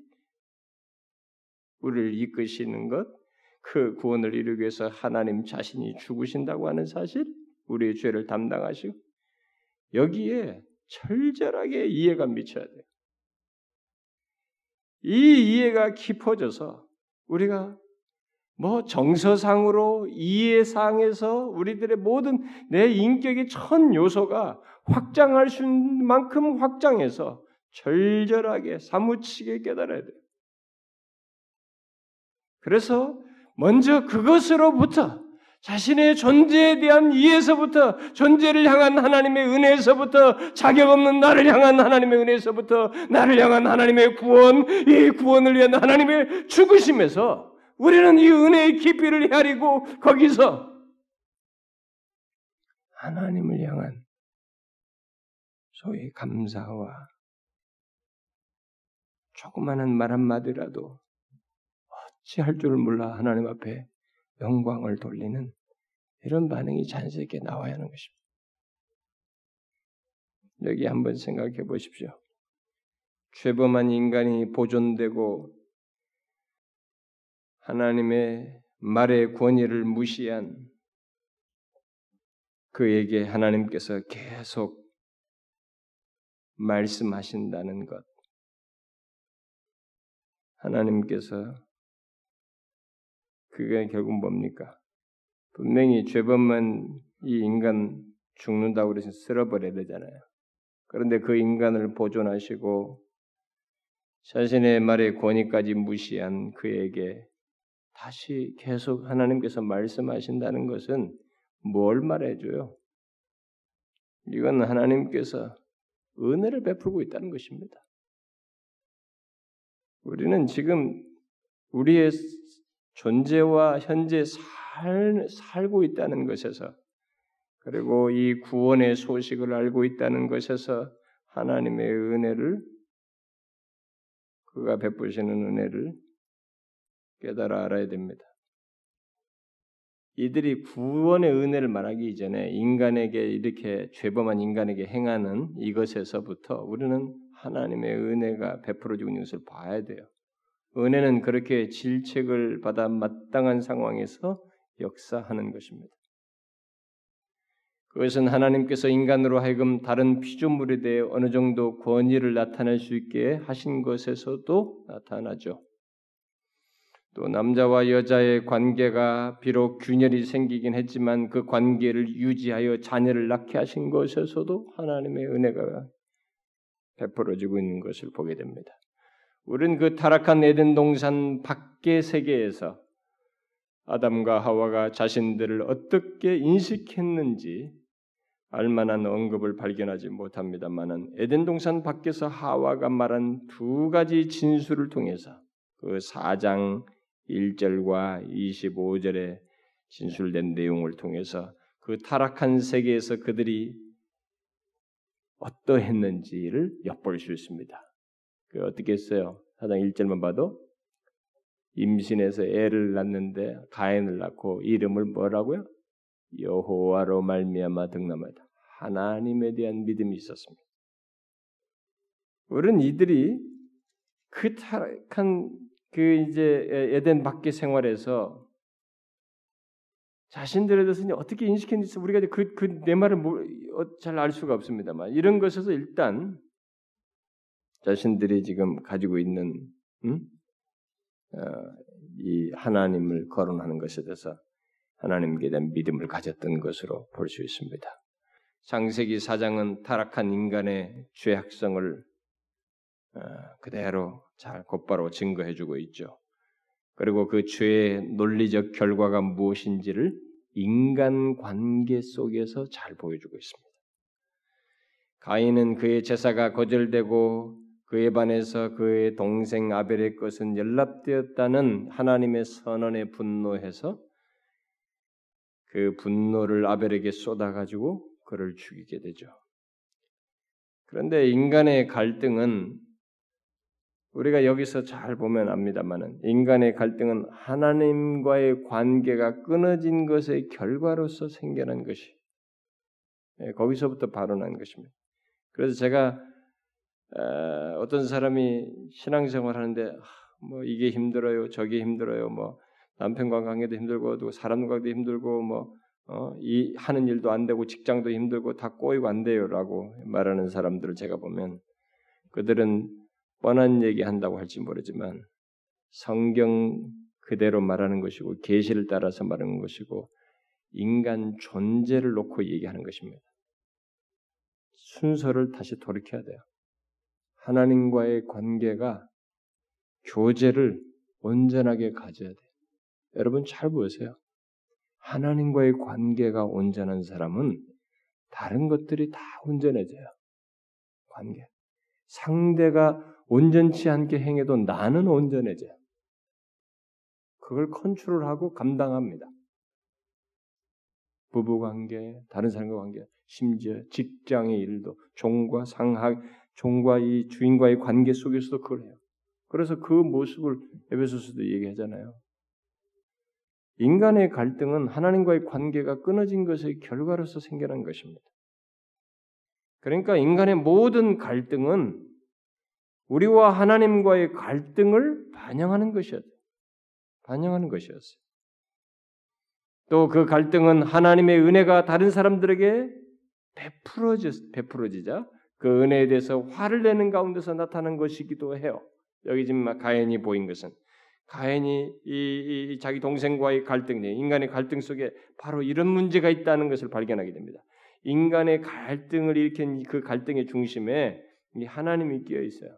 우리를 이끄시는 것, 그 구원을 이루기 위해서 하나님 자신이 죽으신다고 하는 사실, 우리의 죄를 담당하시고 여기에 철저하게 이해가 미쳐야 돼요. 이 이해가 깊어져서 우리가 뭐 정서상으로 이해상에서 우리들의 모든 내 인격의 천 요소가 확장할 수 있는 만큼 확장해서 절절하게 사무치게 깨달아야 돼요. 그래서 먼저 그것으로부터 자신의 존재에 대한 이해에서부터 존재를 향한 하나님의 은혜에서부터 자격 없는 나를 향한 하나님의 은혜에서부터 나를 향한 하나님의 구원, 이 구원을 위한 하나님의 죽으심에서 우리는 이 은혜의 깊이를 헤아리고 거기서 하나님을 향한 소위 감사와 조그마한 말 한마디라도 어찌할 줄을 몰라 하나님 앞에 영광을 돌리는 이런 반응이 자연스럽게 나와야 하는 것입니다. 여기 한번 생각해 보십시오. 죄범한 인간이 보존되고 하나님의 말의 권위를 무시한 그에게 하나님께서 계속 말씀하신다는 것. 하나님께서 그게 결국 뭡니까? 분명히 죄범만 이 인간 죽는다고 그래서 쓸어버려야 되잖아요. 그런데 그 인간을 보존하시고 자신의 말의 권위까지 무시한 그에게 다시 계속 하나님께서 말씀하신다는 것은 뭘 말해줘요? 이건 하나님께서 은혜를 베풀고 있다는 것입니다. 우리는 지금 우리의 존재와 현재 살, 살고 있다는 것에서 그리고 이 구원의 소식을 알고 있다는 것에서 하나님의 은혜를 그가 베푸시는 은혜를 깨달아 알아야 됩니다. 이들이 구원의 은혜를 말하기 이전에 인간에게 이렇게 죄범한 인간에게 행하는 이것에서부터 우리는 하나님의 은혜가 베풀어지고 있는 것을 봐야 돼요. 은혜는 그렇게 질책을 받아 마땅한 상황에서 역사하는 것입니다. 그것은 하나님께서 인간으로 하여금 다른 피조물에 대해 어느 정도 권위를 나타낼 수 있게 하신 것에서도 나타나죠. 또 남자와 여자의 관계가 비록 균열이 생기긴 했지만 그 관계를 유지하여 자녀를 낳게 하신 것에서도 하나님의 은혜가 베풀어지고 있는 것을 보게 됩니다. 우리는 그 타락한 에덴 동산 밖의 세계에서 아담과 하와가 자신들을 어떻게 인식했는지 알만한 언급을 발견하지 못합니다만은 에덴 동산 밖에서 하와가 말한 두 가지 진술을 통해서 그 4장 1절과 25절에 진술된 내용을 통해서 그 타락한 세계에서 그들이 어떠했는지를 엿볼 수 있습니다. 그 어떻게 했어요? 사장 1절만 봐도 임신해서 애를 낳는데 가인을 낳고 이름을 뭐라고요? 여호와로 말미암아 등남하다. 하나님에 대한 믿음이 있었습니다. 우리는 이들이 그 타락한 그 이제 에덴 밖의 생활에서 자신들에 대해서 어떻게 인식했는지 우리가 그 그 내 말을 뭐, 어, 잘알 수가 없습니다만 이런 것에서 일단 자신들이 지금 가지고 있는 음? 어, 이 하나님을 거론하는 것에 대해서 하나님께 대한 믿음을 가졌던 것으로 볼 수 있습니다. 장세기 사장은 타락한 인간의 죄악성을 어, 그대로 잘 곧바로 증거해주고 있죠. 그리고 그 죄의 논리적 결과가 무엇인지를 인간 관계 속에서 잘 보여주고 있습니다. 가인은 그의 제사가 거절되고 그에 반해서 그의 동생 아벨의 것은 연락되었다는 하나님의 선언에 분노해서 그 분노를 아벨에게 쏟아가지고 그를 죽이게 되죠. 그런데 인간의 갈등은 우리가 여기서 잘 보면 압니다만은 인간의 갈등은 하나님과의 관계가 끊어진 것의 결과로서 생겨난 것이 예, 거기서부터 발언한 것입니다. 그래서 제가 어떤 사람이 신앙생활 하는데 뭐 이게 힘들어요, 저게 힘들어요, 뭐 남편과 관계도 힘들고 또 사람 과도 힘들고 뭐 어, 이 하는 일도 안 되고 직장도 힘들고 다 꼬이고 안 돼요라고 말하는 사람들을 제가 보면 그들은 뻔한 얘기 한다고 할지 모르지만 성경 그대로 말하는 것이고 계시를 따라서 말하는 것이고 인간 존재를 놓고 얘기하는 것입니다. 순서를 다시 돌이켜야 돼요. 하나님과의 관계가 교제를 온전하게 가져야 돼요. 여러분 잘 보세요. 하나님과의 관계가 온전한 사람은 다른 것들이 다 온전해져요. 관계. 상대가 온전치 않게 행해도 나는 온전해져요. 그걸 컨트롤하고 감당합니다. 부부 관계, 다른 사람과 관계, 심지어 직장의 일도 종과 상하, 종과 이 주인과의 관계 속에서도 그걸 해요. 그래서 그 모습을 에베소서도 얘기하잖아요. 인간의 갈등은 하나님과의 관계가 끊어진 것의 결과로서 생겨난 것입니다. 그러니까 인간의 모든 갈등은 우리와 하나님과의 갈등을 반영하는 것이었죠. 반영하는 것이었어요. 또 그 갈등은 하나님의 은혜가 다른 사람들에게 베풀어지, 베풀어지자 그 은혜에 대해서 화를 내는 가운데서 나타난 것이기도 해요. 여기 지금 가인이 보인 것은 가인이 이, 이 자기 동생과의 갈등, 인간의 갈등 속에 바로 이런 문제가 있다는 것을 발견하게 됩니다. 인간의 갈등을 일으킨 그 갈등의 중심에 하나님이 끼어 있어요.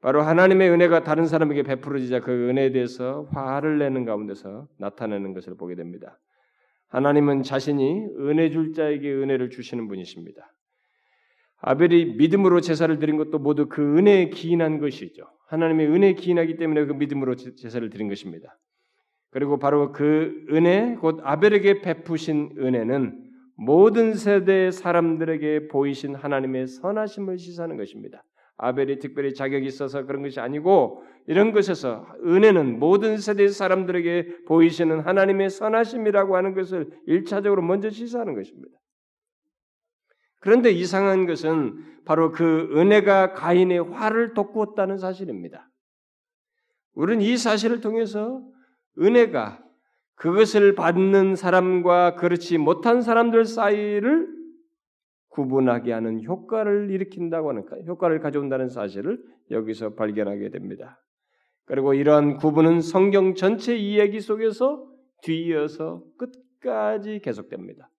바로 하나님의 은혜가 다른 사람에게 베풀어지자 그 은혜에 대해서 화를 내는 가운데서 나타내는 것을 보게 됩니다. 하나님은 자신이 은혜 줄 자에게 은혜를 주시는 분이십니다. 아벨이 믿음으로 제사를 드린 것도 모두 그 은혜에 기인한 것이죠. 하나님의 은혜에 기인하기 때문에 그 믿음으로 제사를 드린 것입니다. 그리고 바로 그 은혜, 곧 아벨에게 베푸신 은혜는 모든 세대의 사람들에게 보이신 하나님의 선하심을 시사하는 것입니다. 아벨이 특별히 자격이 있어서 그런 것이 아니고 이런 것에서 은혜는 모든 세대의 사람들에게 보이시는 하나님의 선하심이라고 하는 것을 일차적으로 먼저 시사하는 것입니다. 그런데 이상한 것은 바로 그 은혜가 가인의 화를 돋구었다는 사실입니다. 우리는 이 사실을 통해서 은혜가 그것을 받는 사람과 그렇지 못한 사람들 사이를 구분하게 하는 효과를 일으킨다고 하는 효과를 가져온다는 사실을 여기서 발견하게 됩니다. 그리고 이러한 구분은 성경 전체 이야기 속에서 뒤이어서 끝까지 계속됩니다.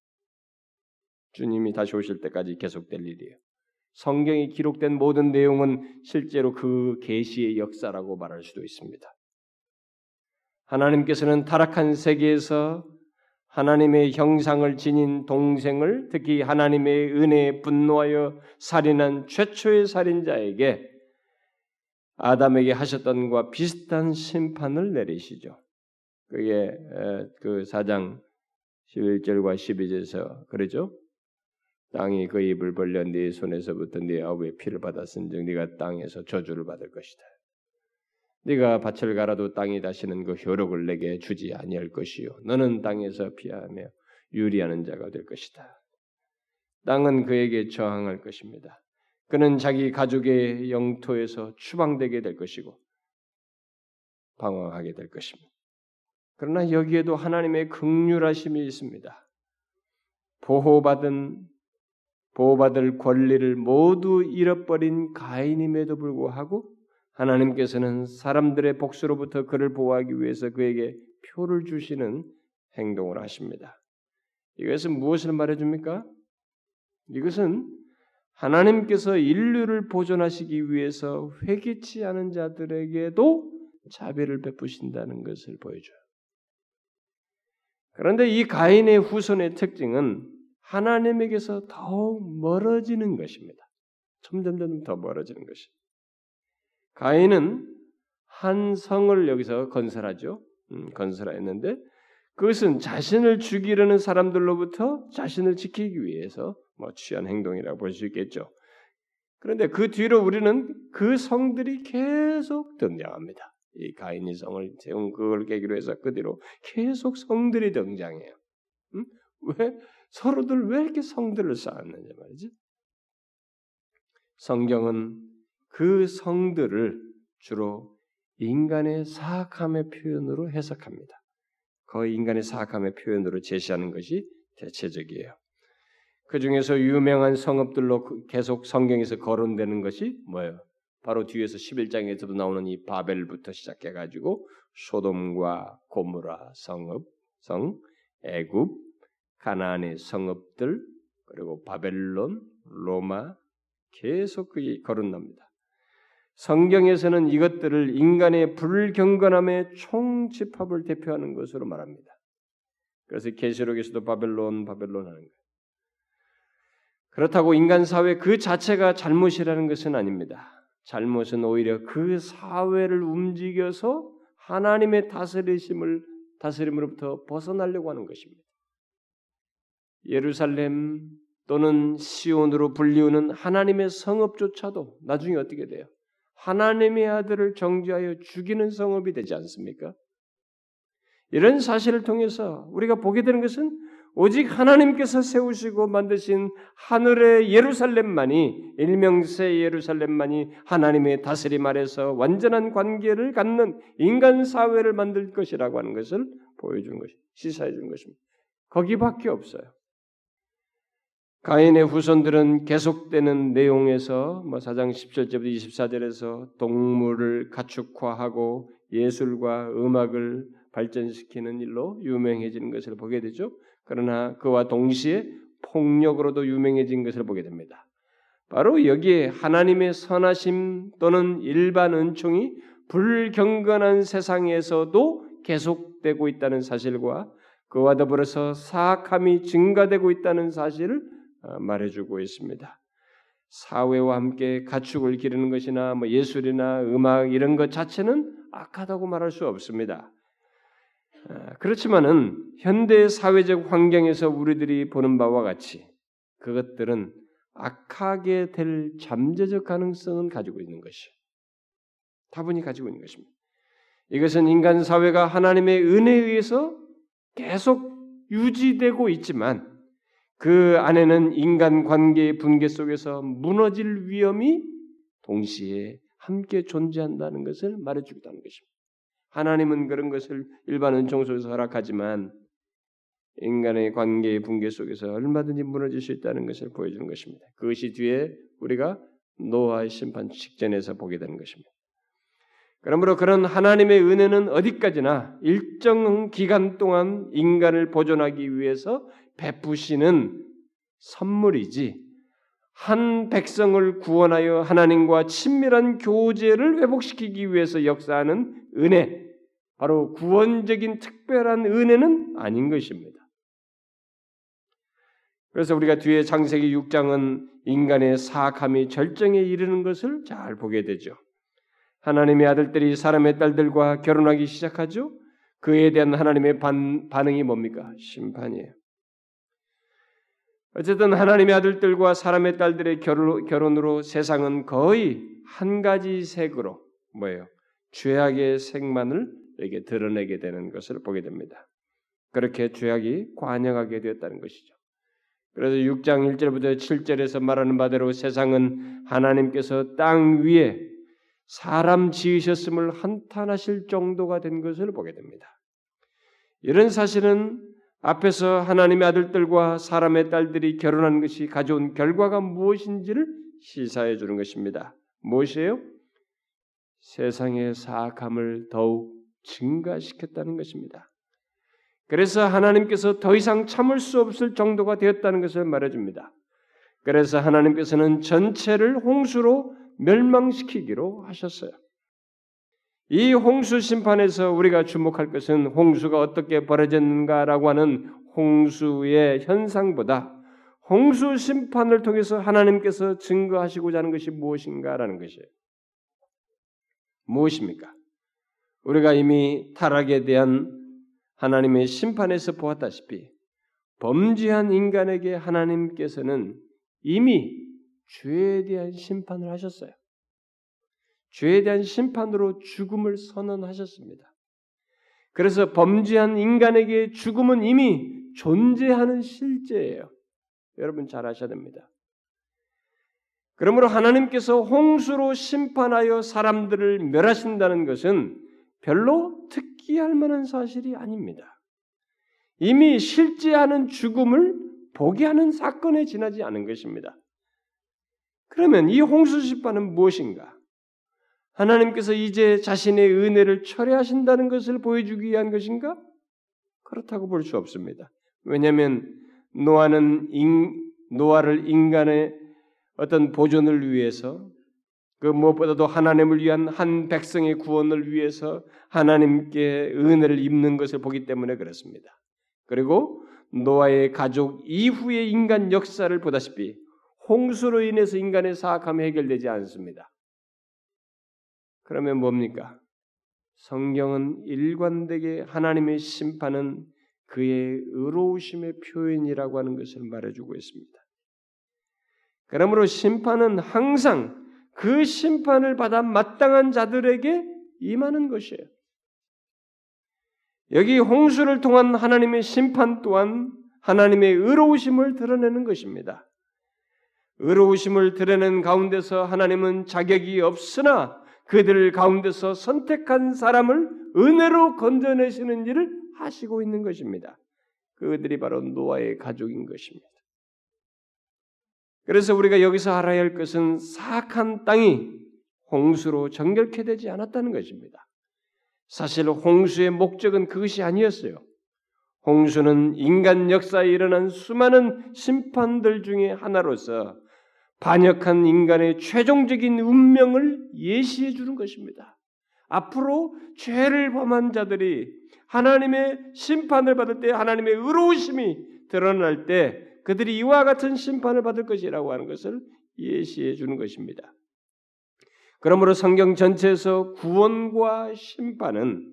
주님이 다시 오실 때까지 계속될 일이에요. 성경이 기록된 모든 내용은 실제로 그 계시의 역사라고 말할 수도 있습니다. 하나님께서는 타락한 세계에서 하나님의 형상을 지닌 동생을 특히 하나님의 은혜에 분노하여 살인한 최초의 살인자에게 아담에게 하셨던 것과 비슷한 심판을 내리시죠. 그게 그 4장 11절과 12절에서 그러죠. 땅이 그 입을 벌려 네 손에서부터 네 아우의 피를 받았은즉 네가 땅에서 저주를 받을 것이다. 네가 밭을 갈아도 땅이 다시는 그 효력을 내게 주지 아니할 것이요 너는 땅에서 피하며 유리하는 자가 될 것이다. 땅은 그에게 저항할 것입니다. 그는 자기 가족의 영토에서 추방되게 될 것이고 방황하게 될 것입니다. 그러나 여기에도 하나님의 극률하심이 있습니다. 보호받은 보호받을 권리를 모두 잃어버린 가인임에도 불구하고 하나님께서는 사람들의 복수로부터 그를 보호하기 위해서 그에게 표를 주시는 행동을 하십니다. 이것은 무엇을 말해줍니까? 이것은 하나님께서 인류를 보존하시기 위해서 회개치 않은 자들에게도 자비를 베푸신다는 것을 보여줘요. 그런데 이 가인의 후손의 특징은 하나님에게서 더욱 멀어지는 것입니다. 점점점 더 멀어지는 것입니다. 가인은 한 성을 여기서 건설하죠. 음, 건설했는데 그것은 자신을 죽이려는 사람들로부터 자신을 지키기 위해서 뭐 취한 행동이라고 볼 수 있겠죠. 그런데 그 뒤로 우리는 그 성들이 계속 등장합니다. 이 가인이 성을 세운 그걸 계기로 해서 그 뒤로 계속 성들이 등장해요. 음? 왜 서로들 왜 이렇게 성들을 쌓았는지 말이지. 성경은 그 성들을 주로 인간의 사악함의 표현으로 해석합니다. 거의 인간의 사악함의 표현으로 제시하는 것이 대체적이에요. 그 중에서 유명한 성읍들로 그 계속 성경에서 거론되는 것이 뭐예요? 바로 뒤에서 11장에서도 나오는 이 바벨부터 시작해가지고 소돔과 고무라 성읍, 성, 애굽, 가나안의 성읍들, 그리고 바벨론, 로마 계속 그게 거론납니다. 성경에서는 이것들을 인간의 불경건함의 총집합을 대표하는 것으로 말합니다. 그래서 계시록에서도 바벨론, 바벨론 하는 거예요. 그렇다고 인간 사회 그 자체가 잘못이라는 것은 아닙니다. 잘못은 오히려 그 사회를 움직여서 하나님의 다스리심을 다스림으로부터 벗어나려고 하는 것입니다. 예루살렘 또는 시온으로 불리우는 하나님의 성읍조차도 나중에 어떻게 돼요? 하나님의 아들을 정죄하여 죽이는 성읍이 되지 않습니까? 이런 사실을 통해서 우리가 보게 되는 것은 오직 하나님께서 세우시고 만드신 하늘의 예루살렘만이 일명세 예루살렘만이 하나님의 다스림 아래서 완전한 관계를 갖는 인간 사회를 만들 것이라고 하는 것을 보여준 것이 시사해 준 것입니다. 거기밖에 없어요. 가인의 후손들은 계속되는 내용에서 뭐 4장 17절부터 24절에서 동물을 가축화하고 예술과 음악을 발전시키는 일로 유명해지는 것을 보게 되죠. 그러나 그와 동시에 폭력으로도 유명해진 것을 보게 됩니다. 바로 여기에 하나님의 선하심 또는 일반 은총이 불경건한 세상에서도 계속되고 있다는 사실과 그와 더불어서 사악함이 증가되고 있다는 사실을 어, 말해주고 있습니다. 사회와 함께 가축을 기르는 것이나 뭐 예술이나 음악 이런 것 자체는 악하다고 말할 수 없습니다. 어, 그렇지만은 현대 사회적 환경에서 우리들이 보는 바와 같이 그것들은 악하게 될 잠재적 가능성은 가지고 있는 것이 다분히 가지고 있는 것입니다. 이것은 인간 사회가 하나님의 은혜에 의해서 계속 유지되고 있지만 그 안에는 인간 관계의 분계 속에서 무너질 위험이 동시에 함께 존재한다는 것을 말해주겠다는 것입니다. 하나님은 그런 것을 일반 은총 속에서 허락하지만 인간의 관계의 붕괴 속에서 얼마든지 무너질 수 있다는 것을 보여주는 것입니다. 그것이 뒤에 우리가 노아의 심판 직전에서 보게 되는 것입니다. 그러므로 그런 하나님의 은혜는 어디까지나 일정 기간 동안 인간을 보존하기 위해서 베푸시는 선물이지 한 백성을 구원하여 하나님과 친밀한 교제를 회복시키기 위해서 역사하는 은혜, 바로 구원적인 특별한 은혜는 아닌 것입니다. 그래서 우리가 뒤에 창세기 6장은 인간의 사악함이 절정에 이르는 것을 잘 보게 되죠. 하나님의 아들들이 사람의 딸들과 결혼하기 시작하죠. 그에 대한 하나님의 반, 반응이 뭡니까? 심판이에요. 어쨌든 하나님의 아들들과 사람의 딸들의 결혼, 으로 세상은 거의 한 가지 색으로 뭐예요? 죄악의 색만을 이렇게 드러내게 되는 것을 보게 됩니다. 그렇게 죄악이 관영하게 되었다는 것이죠. 그래서 6장 1절부터 7절에서 말하는 바대로 세상은 하나님께서 땅 위에 사람 지으셨음을 한탄하실 정도가 된 것을 보게 됩니다. 이런 사실은 앞에서 하나님의 아들들과 사람의 딸들이 결혼한 것이 가져온 결과가 무엇인지를 시사해 주는 것입니다. 무엇이에요? 세상의 사악함을 더욱 증가시켰다는 것입니다. 그래서 하나님께서 더 이상 참을 수 없을 정도가 되었다는 것을 말해줍니다. 그래서 하나님께서는 전체를 홍수로 멸망시키기로 하셨어요. 이 홍수 심판에서 우리가 주목할 것은 홍수가 어떻게 벌어졌는가라고 하는 홍수의 현상보다 홍수 심판을 통해서 하나님께서 증거하시고자 하는 것이 무엇인가라는 것이에요. 무엇입니까? 우리가 이미 타락에 대한 하나님의 심판에서 보았다시피 범죄한 인간에게 하나님께서는 이미 죄에 대한 심판을 하셨어요. 죄에 대한 심판으로 죽음을 선언하셨습니다. 그래서 범죄한 인간에게 죽음은 이미 존재하는 실제예요. 여러분 잘 아셔야 됩니다. 그러므로 하나님께서 홍수로 심판하여 사람들을 멸하신다는 것은 별로 특기할 만한 사실이 아닙니다. 이미 실제하는 죽음을 보게 하는 사건에 지나지 않은 것입니다. 그러면 이 홍수 심판은 무엇인가? 하나님께서 이제 자신의 은혜를 철회하신다는 것을 보여주기 위한 것인가? 그렇다고 볼 수 없습니다. 왜냐하면 노아는 인, 노아를 인간의 어떤 보존을 위해서 그 무엇보다도 하나님을 위한 한 백성의 구원을 위해서 하나님께 은혜를 입는 것을 보기 때문에 그렇습니다. 그리고 노아의 가족 이후의 인간 역사를 보다시피 홍수로 인해서 인간의 사악함이 해결되지 않습니다. 그러면 뭡니까? 성경은 일관되게 하나님의 심판은 그의 의로우심의 표현이라고 하는 것을 말해주고 있습니다. 그러므로 심판은 항상 그 심판을 받아 마땅한 자들에게 임하는 것이에요. 여기 홍수를 통한 하나님의 심판 또한 하나님의 의로우심을 드러내는 것입니다. 의로우심을 드러낸 가운데서 하나님은 자격이 없으나 그들 가운데서 선택한 사람을 은혜로 건져내시는 일을 하시고 있는 것입니다. 그들이 바로 노아의 가족인 것입니다. 그래서 우리가 여기서 알아야 할 것은 사악한 땅이 홍수로 정결케 되지 않았다는 것입니다. 사실 홍수의 목적은 그것이 아니었어요. 홍수는 인간 역사에 일어난 수많은 심판들 중에 하나로서 반역한 인간의 최종적인 운명을 예시해 주는 것입니다. 앞으로 죄를 범한 자들이 하나님의 심판을 받을 때 하나님의 의로우심이 드러날 때 그들이 이와 같은 심판을 받을 것이라고 하는 것을 예시해 주는 것입니다. 그러므로 성경 전체에서 구원과 심판은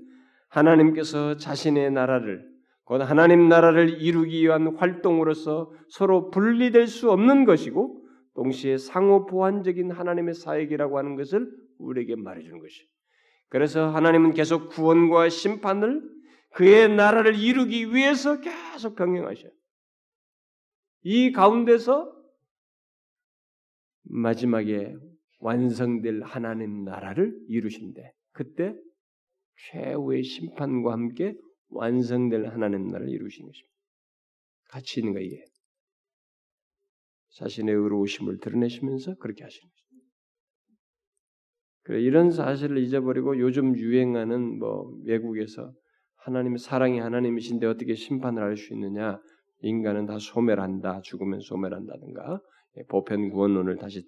하나님께서 자신의 나라를 곧 하나님 나라를 이루기 위한 활동으로서 서로 분리될 수 없는 것이고 동시에 상호 보완적인 하나님의 사역이라고 하는 것을 우리에게 말해주는 것이. 그래서 하나님은 계속 구원과 심판을 그의 나라를 이루기 위해서 계속 병행하셔요. 이 가운데서 마지막에 완성될 하나님 나라를 이루신데 그때 최후의 심판과 함께 완성될 하나님 나라를 이루신 것입니다. 같이 있는 거 이게. 자신의 의로우심을 드러내시면서 그렇게 하시는 것입니다. 그래 이런 사실을 잊어버리고 요즘 유행하는 뭐 외국에서 하나님의 사랑이 하나님이신데 어떻게 심판을 할 수 있느냐? 인간은 다 소멸한다, 죽으면 소멸한다든가 예, 보편 구원론을 다시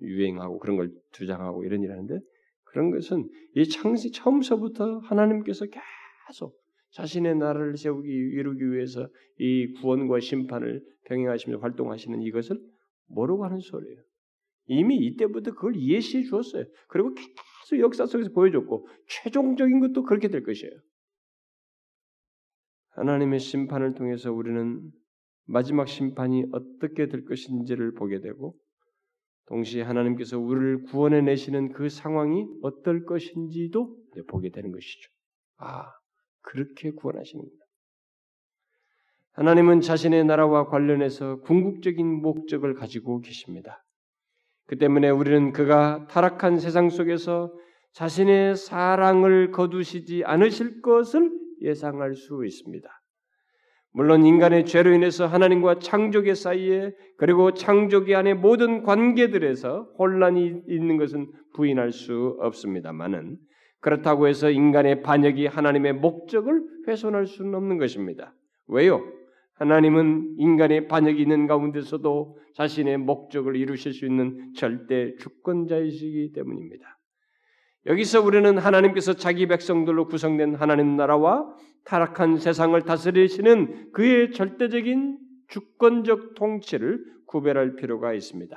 유행하고 그런 걸 주장하고 이런 일하는데 그런 것은 이 창세 처음서부터 하나님께서 계속 자신의 나라를 세우기 이루기 위해서 이 구원과 심판을 병행하시며 활동하시는 이것을 모르고 하는 소리예요. 이미 이때부터 그걸 예시해 주었어요. 그리고 계속 역사 속에서 보여줬고 최종적인 것도 그렇게 될 것이에요. 하나님의 심판을 통해서 우리는 마지막 심판이 어떻게 될 것인지를 보게 되고 동시에 하나님께서 우리를 구원해 내시는 그 상황이 어떨 것인지도 보게 되는 것이죠. 아, 그렇게 구원하시는구나. 하나님은 자신의 나라와 관련해서 궁극적인 목적을 가지고 계십니다. 그 때문에 우리는 그가 타락한 세상 속에서 자신의 사랑을 거두시지 않으실 것을 예상할 수 있습니다. 물론 인간의 죄로 인해서 하나님과 창조계 사이에 그리고 창조계 안의 모든 관계들에서 혼란이 있는 것은 부인할 수 없습니다만은 그렇다고 해서 인간의 반역이 하나님의 목적을 훼손할 수는 없는 것입니다. 왜요? 하나님은 인간의 반역이 있는 가운데서도 자신의 목적을 이루실 수 있는 절대 주권자이시기 때문입니다. 여기서 우리는 하나님께서 자기 백성들로 구성된 하나님 나라와 타락한 세상을 다스리시는 그의 절대적인 주권적 통치를 구별할 필요가 있습니다.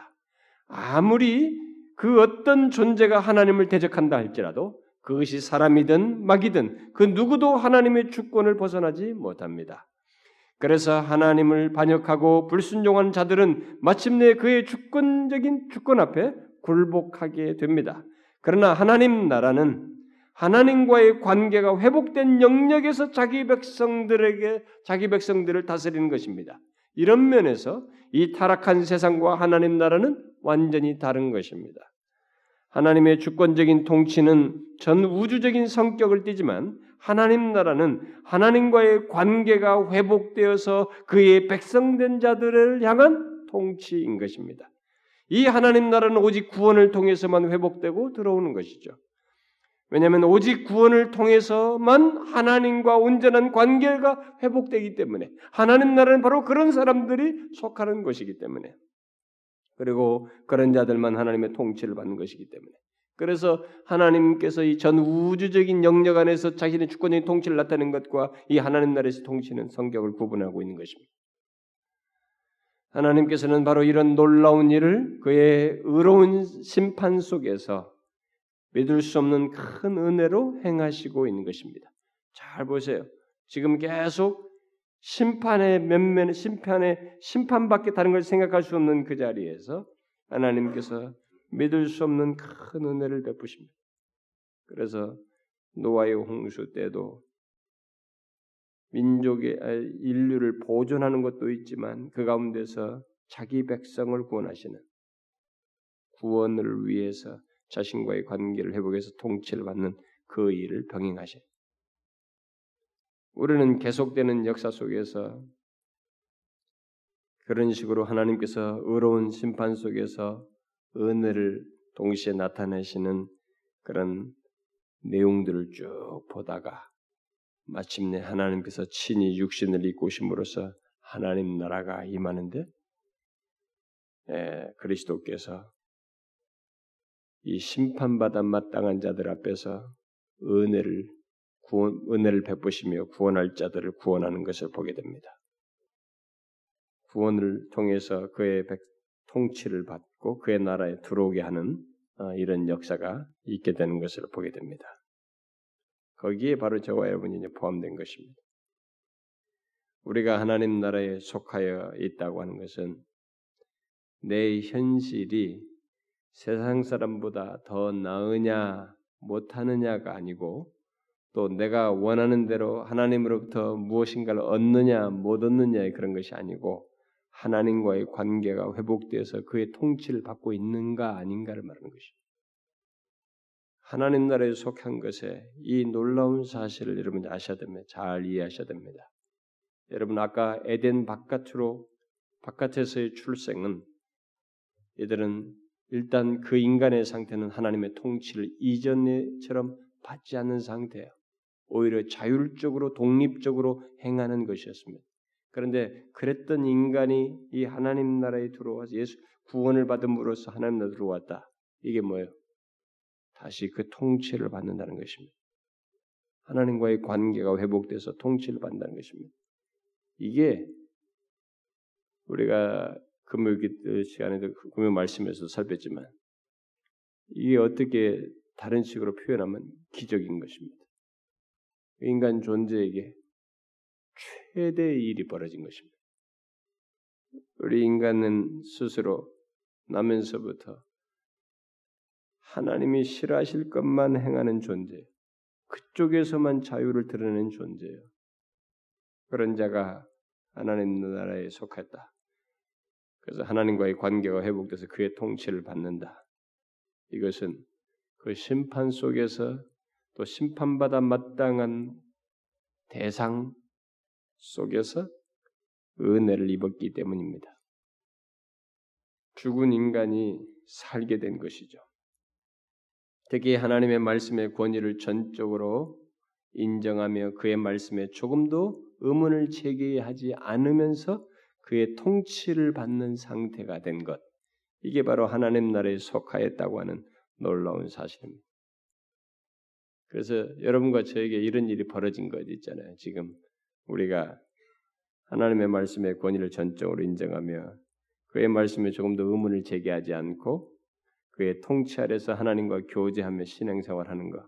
아무리 그 어떤 존재가 하나님을 대적한다 할지라도 그것이 사람이든 막이든 그 누구도 하나님의 주권을 벗어나지 못합니다. 그래서 하나님을 반역하고 불순종한 자들은 마침내 그의 주권적인 주권 앞에 굴복하게 됩니다. 그러나 하나님 나라는 하나님과의 관계가 회복된 영역에서 자기 백성들에게 자기 백성들을 다스리는 것입니다. 이런 면에서 이 타락한 세상과 하나님 나라는 완전히 다른 것입니다. 하나님의 주권적인 통치는 전 우주적인 성격을 띠지만 하나님 나라는 하나님과의 관계가 회복되어서 그의 백성된 자들을 향한 통치인 것입니다. 이 하나님 나라는 오직 구원을 통해서만 회복되고 들어오는 것이죠. 왜냐하면 오직 구원을 통해서만 하나님과 온전한 관계가 회복되기 때문에 하나님 나라는 바로 그런 사람들이 속하는 것이기 때문에 그리고 그런 자들만 하나님의 통치를 받는 것이기 때문에 그래서 하나님께서 이 전 우주적인 영역 안에서 자신의 주권적인 통치를 나타낸 것과 이 하나님 나라에서 통치는 성격을 구분하고 있는 것입니다. 하나님께서는 바로 이런 놀라운 일을 그의 의로운 심판 속에서 믿을 수 없는 큰 은혜로 행하시고 있는 것입니다. 잘 보세요. 지금 계속 심판의 면면 심판의 심판밖에 다른 걸 생각할 수 없는 그 자리에서 하나님께서 믿을 수 없는 큰 은혜를 베푸십니다. 그래서 노아의 홍수 때도 민족의 아, 인류를 보존하는 것도 있지만 그 가운데서 자기 백성을 구원하시는 구원을 위해서 자신과의 관계를 회복해서 통치를 받는 그 일을 병행하셔. 우리는 계속되는 역사 속에서 그런 식으로 하나님께서 의로운 심판 속에서 은혜를 동시에 나타내시는 그런 내용들을 쭉 보다가 마침내 하나님께서 친히 육신을 입고 오심으로써 하나님 나라가 임하는데 예, 그리스도께서 이 심판받아 마땅한 자들 앞에서 은혜를 구원, 은혜를 베푸시며 구원할 자들을 구원하는 것을 보게 됩니다. 구원을 통해서 그의 백, 통치를 받고 그의 나라에 들어오게 하는 어, 이런 역사가 있게 되는 것을 보게 됩니다. 거기에 바로 저와 여러분이 포함된 것입니다. 우리가 하나님 나라에 속하여 있다고 하는 것은 내 현실이 세상 사람보다 더 나으냐 못하느냐가 아니고 또 내가 원하는 대로 하나님으로부터 무엇인가를 얻느냐 못 얻느냐의 그런 것이 아니고 하나님과의 관계가 회복되어서 그의 통치를 받고 있는가 아닌가를 말하는 것입니다. 하나님 나라에 속한 것에 이 놀라운 사실을 여러분 아셔야 됩니다. 잘 이해하셔야 됩니다. 여러분 아까 에덴 바깥으로 바깥에서의 출생은 이들은 일단 그 인간의 상태는 하나님의 통치를 이전처럼 받지 않는 상태예요. 오히려 자율적으로 독립적으로 행하는 것이었습니다. 그런데 그랬던 인간이 이 하나님 나라에 들어와서 예수 구원을 받음으로써 하나님 나라에 들어왔다. 이게 뭐예요? 다시 그 통치를 받는다는 것입니다. 하나님과의 관계가 회복돼서 통치를 받는다는 것입니다. 이게 우리가 금요일 시간에도 금요 말씀에서 살폈지만 이게 어떻게 다른 식으로 표현하면 기적인 것입니다. 인간 존재에게 최대의 일이 벌어진 것입니다. 우리 인간은 스스로 나면서부터 하나님이 싫어하실 것만 행하는 존재, 그쪽에서만 자유를 드러내는 존재예요. 그런 자가 하나님 나라에 속했다. 그래서 하나님과의 관계가 회복돼서 그의 통치를 받는다. 이것은 그 심판 속에서 또 심판받아 마땅한 대상 속에서 은혜를 입었기 때문입니다. 죽은 인간이 살게 된 것이죠. 특히 하나님의 말씀의 권위를 전적으로 인정하며 그의 말씀에 조금도 의문을 제기하지 않으면서 그의 통치를 받는 상태가 된 것. 이게 바로 하나님 나라에 속하였다고 하는 놀라운 사실입니다. 그래서 여러분과 저에게 이런 일이 벌어진 것 있잖아요. 지금 우리가 하나님의 말씀의 권위를 전적으로 인정하며 그의 말씀에 조금 더 의문을 제기하지 않고 그의 통치 아래서 하나님과 교제하며 신앙생활하는 것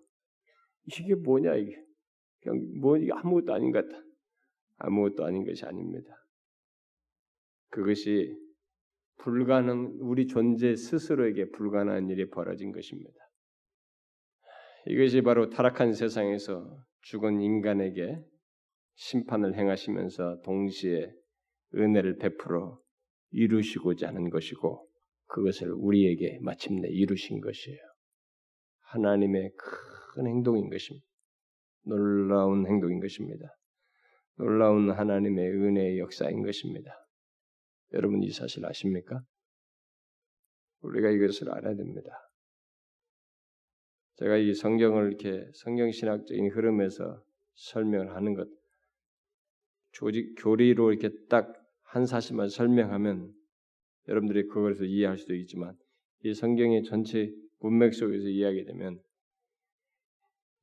이게 뭐냐 이게 그냥 뭐 아무것도 아닌 것 같다. 아무것도 아닌 것이 아닙니다. 그것이 불가능 우리 존재 스스로에게 불가능한 일이 벌어진 것입니다. 이것이 바로 타락한 세상에서 죽은 인간에게 심판을 행하시면서 동시에 은혜를 베풀어 이루시고자 하는 것이고 그것을 우리에게 마침내 이루신 것이에요. 하나님의 큰 행동인 것입니다. 놀라운 행동인 것입니다. 놀라운 하나님의 은혜의 역사인 것입니다. 여러분 이 사실 아십니까? 우리가 이것을 알아야 됩니다. 제가 이 성경을 이렇게 성경 신학적인 흐름에서 설명을 하는 것, 조직 교리로 이렇게 딱 한 사실만 설명하면 여러분들이 그것에서 이해할 수도 있지만 이 성경의 전체 문맥 속에서 이해하게 되면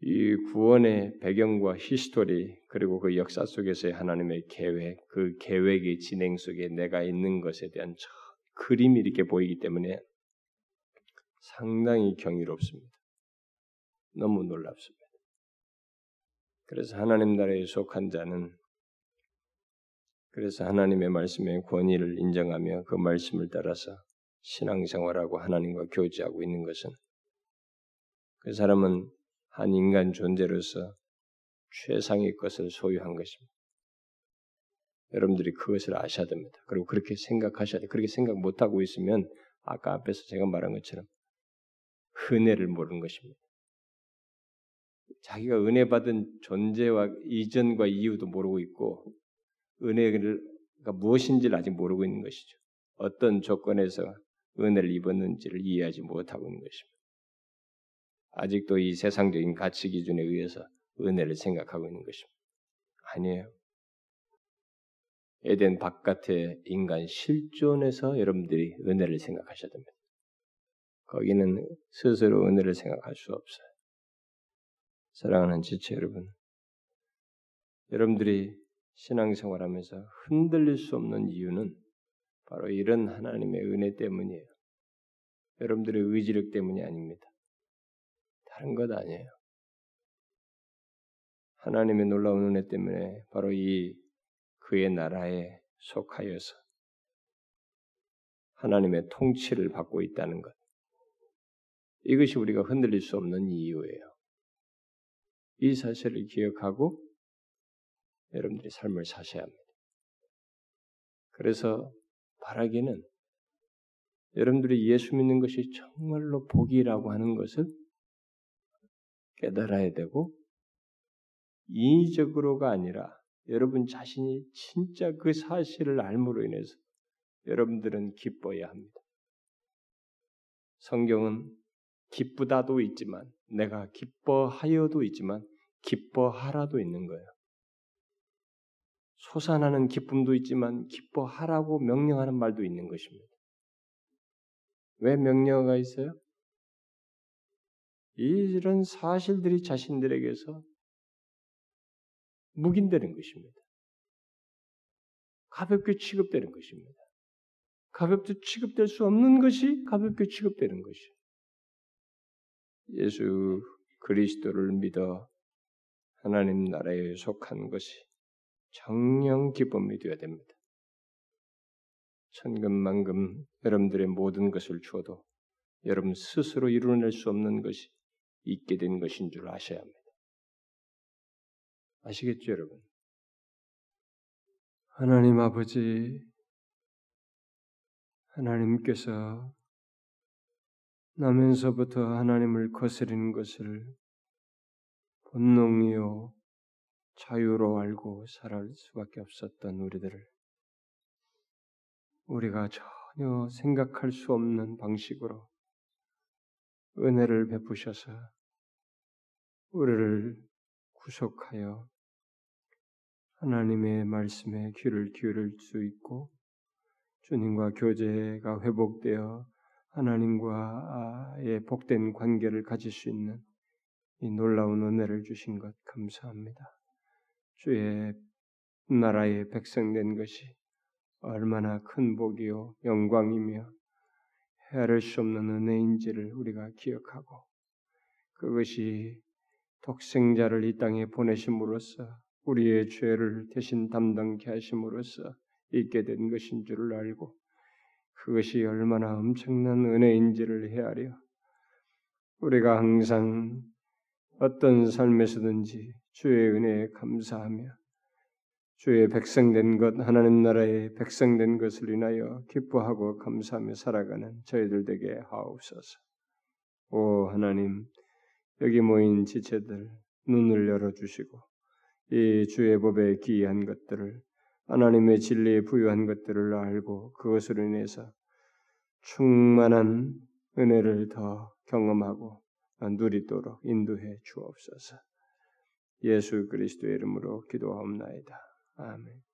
이 구원의 배경과 history 그리고 그 역사 속에서의 하나님의 계획, 그 계획의 진행 속에 내가 있는 것에 대한 저 그림이 이렇게 보이기 때문에 상당히 경이롭습니다. 너무 놀랍습니다. 그래서 하나님 나라에 속한 자는 그래서 하나님의 말씀의 권위를 인정하며 그 말씀을 따라서 신앙생활하고 하나님과 교제하고 있는 것은 그 사람은 한 인간 존재로서 최상의 것을 소유한 것입니다. 여러분들이 그것을 아셔야 됩니다. 그리고 그렇게 생각하셔야 돼. 그렇게 생각 못하고 있으면 아까 앞에서 제가 말한 것처럼 은혜를 모르는 것입니다. 자기가 은혜 받은 존재와 이전과 이유도 모르고 있고 은혜가 무엇인지를 아직 모르고 있는 것이죠. 어떤 조건에서 은혜를 입었는지를 이해하지 못하고 있는 것입니다. 아직도 이 세상적인 가치 기준에 의해서 은혜를 생각하고 있는 것입니다. 아니에요. 에덴 바깥의 인간 실존에서 여러분들이 은혜를 생각하셔야 됩니다. 거기는 스스로 은혜를 생각할 수 없어요. 사랑하는 지체 여러분, 여러분들이 신앙생활하면서 흔들릴 수 없는 이유는 바로 이런 하나님의 은혜 때문이에요. 여러분들의 의지력 때문이 아닙니다. 다른 것 아니에요. 하나님의 놀라운 은혜 때문에 바로 이 그의 나라에 속하여서 하나님의 통치를 받고 있다는 것. 이것이 우리가 흔들릴 수 없는 이유예요. 이 사실을 기억하고 여러분들이 삶을 사셔야 합니다. 그래서 바라기는 여러분들이 예수 믿는 것이 정말로 복이라고 하는 것을 깨달아야 되고 인위적으로가 아니라 여러분 자신이 진짜 그 사실을 알므로 인해서 여러분들은 기뻐야 합니다. 성경은 기쁘다도 있지만 내가 기뻐하여도 있지만 기뻐하라도 있는 거예요. 솟아나는 기쁨도 있지만 기뻐하라고 명령하는 말도 있는 것입니다. 왜 명령어가 있어요? 이런 사실들이 자신들에게서 묵인되는 것입니다. 가볍게 취급되는 것입니다. 가볍게 취급될 수 없는 것이 가볍게 취급되는 것이요. 예수 그리스도를 믿어 하나님 나라에 속한 것이 정령 기쁨이 되어야 됩니다. 천금만금 여러분들의 모든 것을 주어도 여러분 스스로 이루어낼 수 없는 것이 있게 된 것인 줄 아셔야 합니다. 아시겠죠, 여러분? 하나님 아버지, 하나님께서 나면서부터 하나님을 거스리는 것을 본능이요 자유로 알고 살아갈 수밖에 없었던 우리들을 우리가 전혀 생각할 수 없는 방식으로 은혜를 베푸셔서 우리를 구속하여 하나님의 말씀에 귀를 기울일 수 있고 주님과 교제가 회복되어 하나님과의 복된 관계를 가질 수 있는 이 놀라운 은혜를 주신 것 감사합니다. 주의 나라의 백성된 것이 얼마나 큰 복이요 영광이며 헤아릴 수 없는 은혜인지를 우리가 기억하고 그것이 독생자를 이 땅에 보내심으로써 우리의 죄를 대신 담당케 하심으로써 있게 된 것인 줄을 알고 그것이 얼마나 엄청난 은혜인지를 헤아려 우리가 항상 어떤 삶에서든지 주의 은혜에 감사하며 주의 백성된 것, 하나님 나라의 백성된 것을 인하여 기뻐하고 감사하며 살아가는 저희들 되게 하옵소서. 오 하나님, 여기 모인 지체들 눈을 열어 주시고 이 주의 법에 기이한 것들을 하나님의 진리에 부유한 것들을 알고 그것으로 인해서 충만한 은혜를 더 경험하고 누리도록 인도해 주옵소서. 예수 그리스도의 이름으로 기도하옵나이다. 아멘.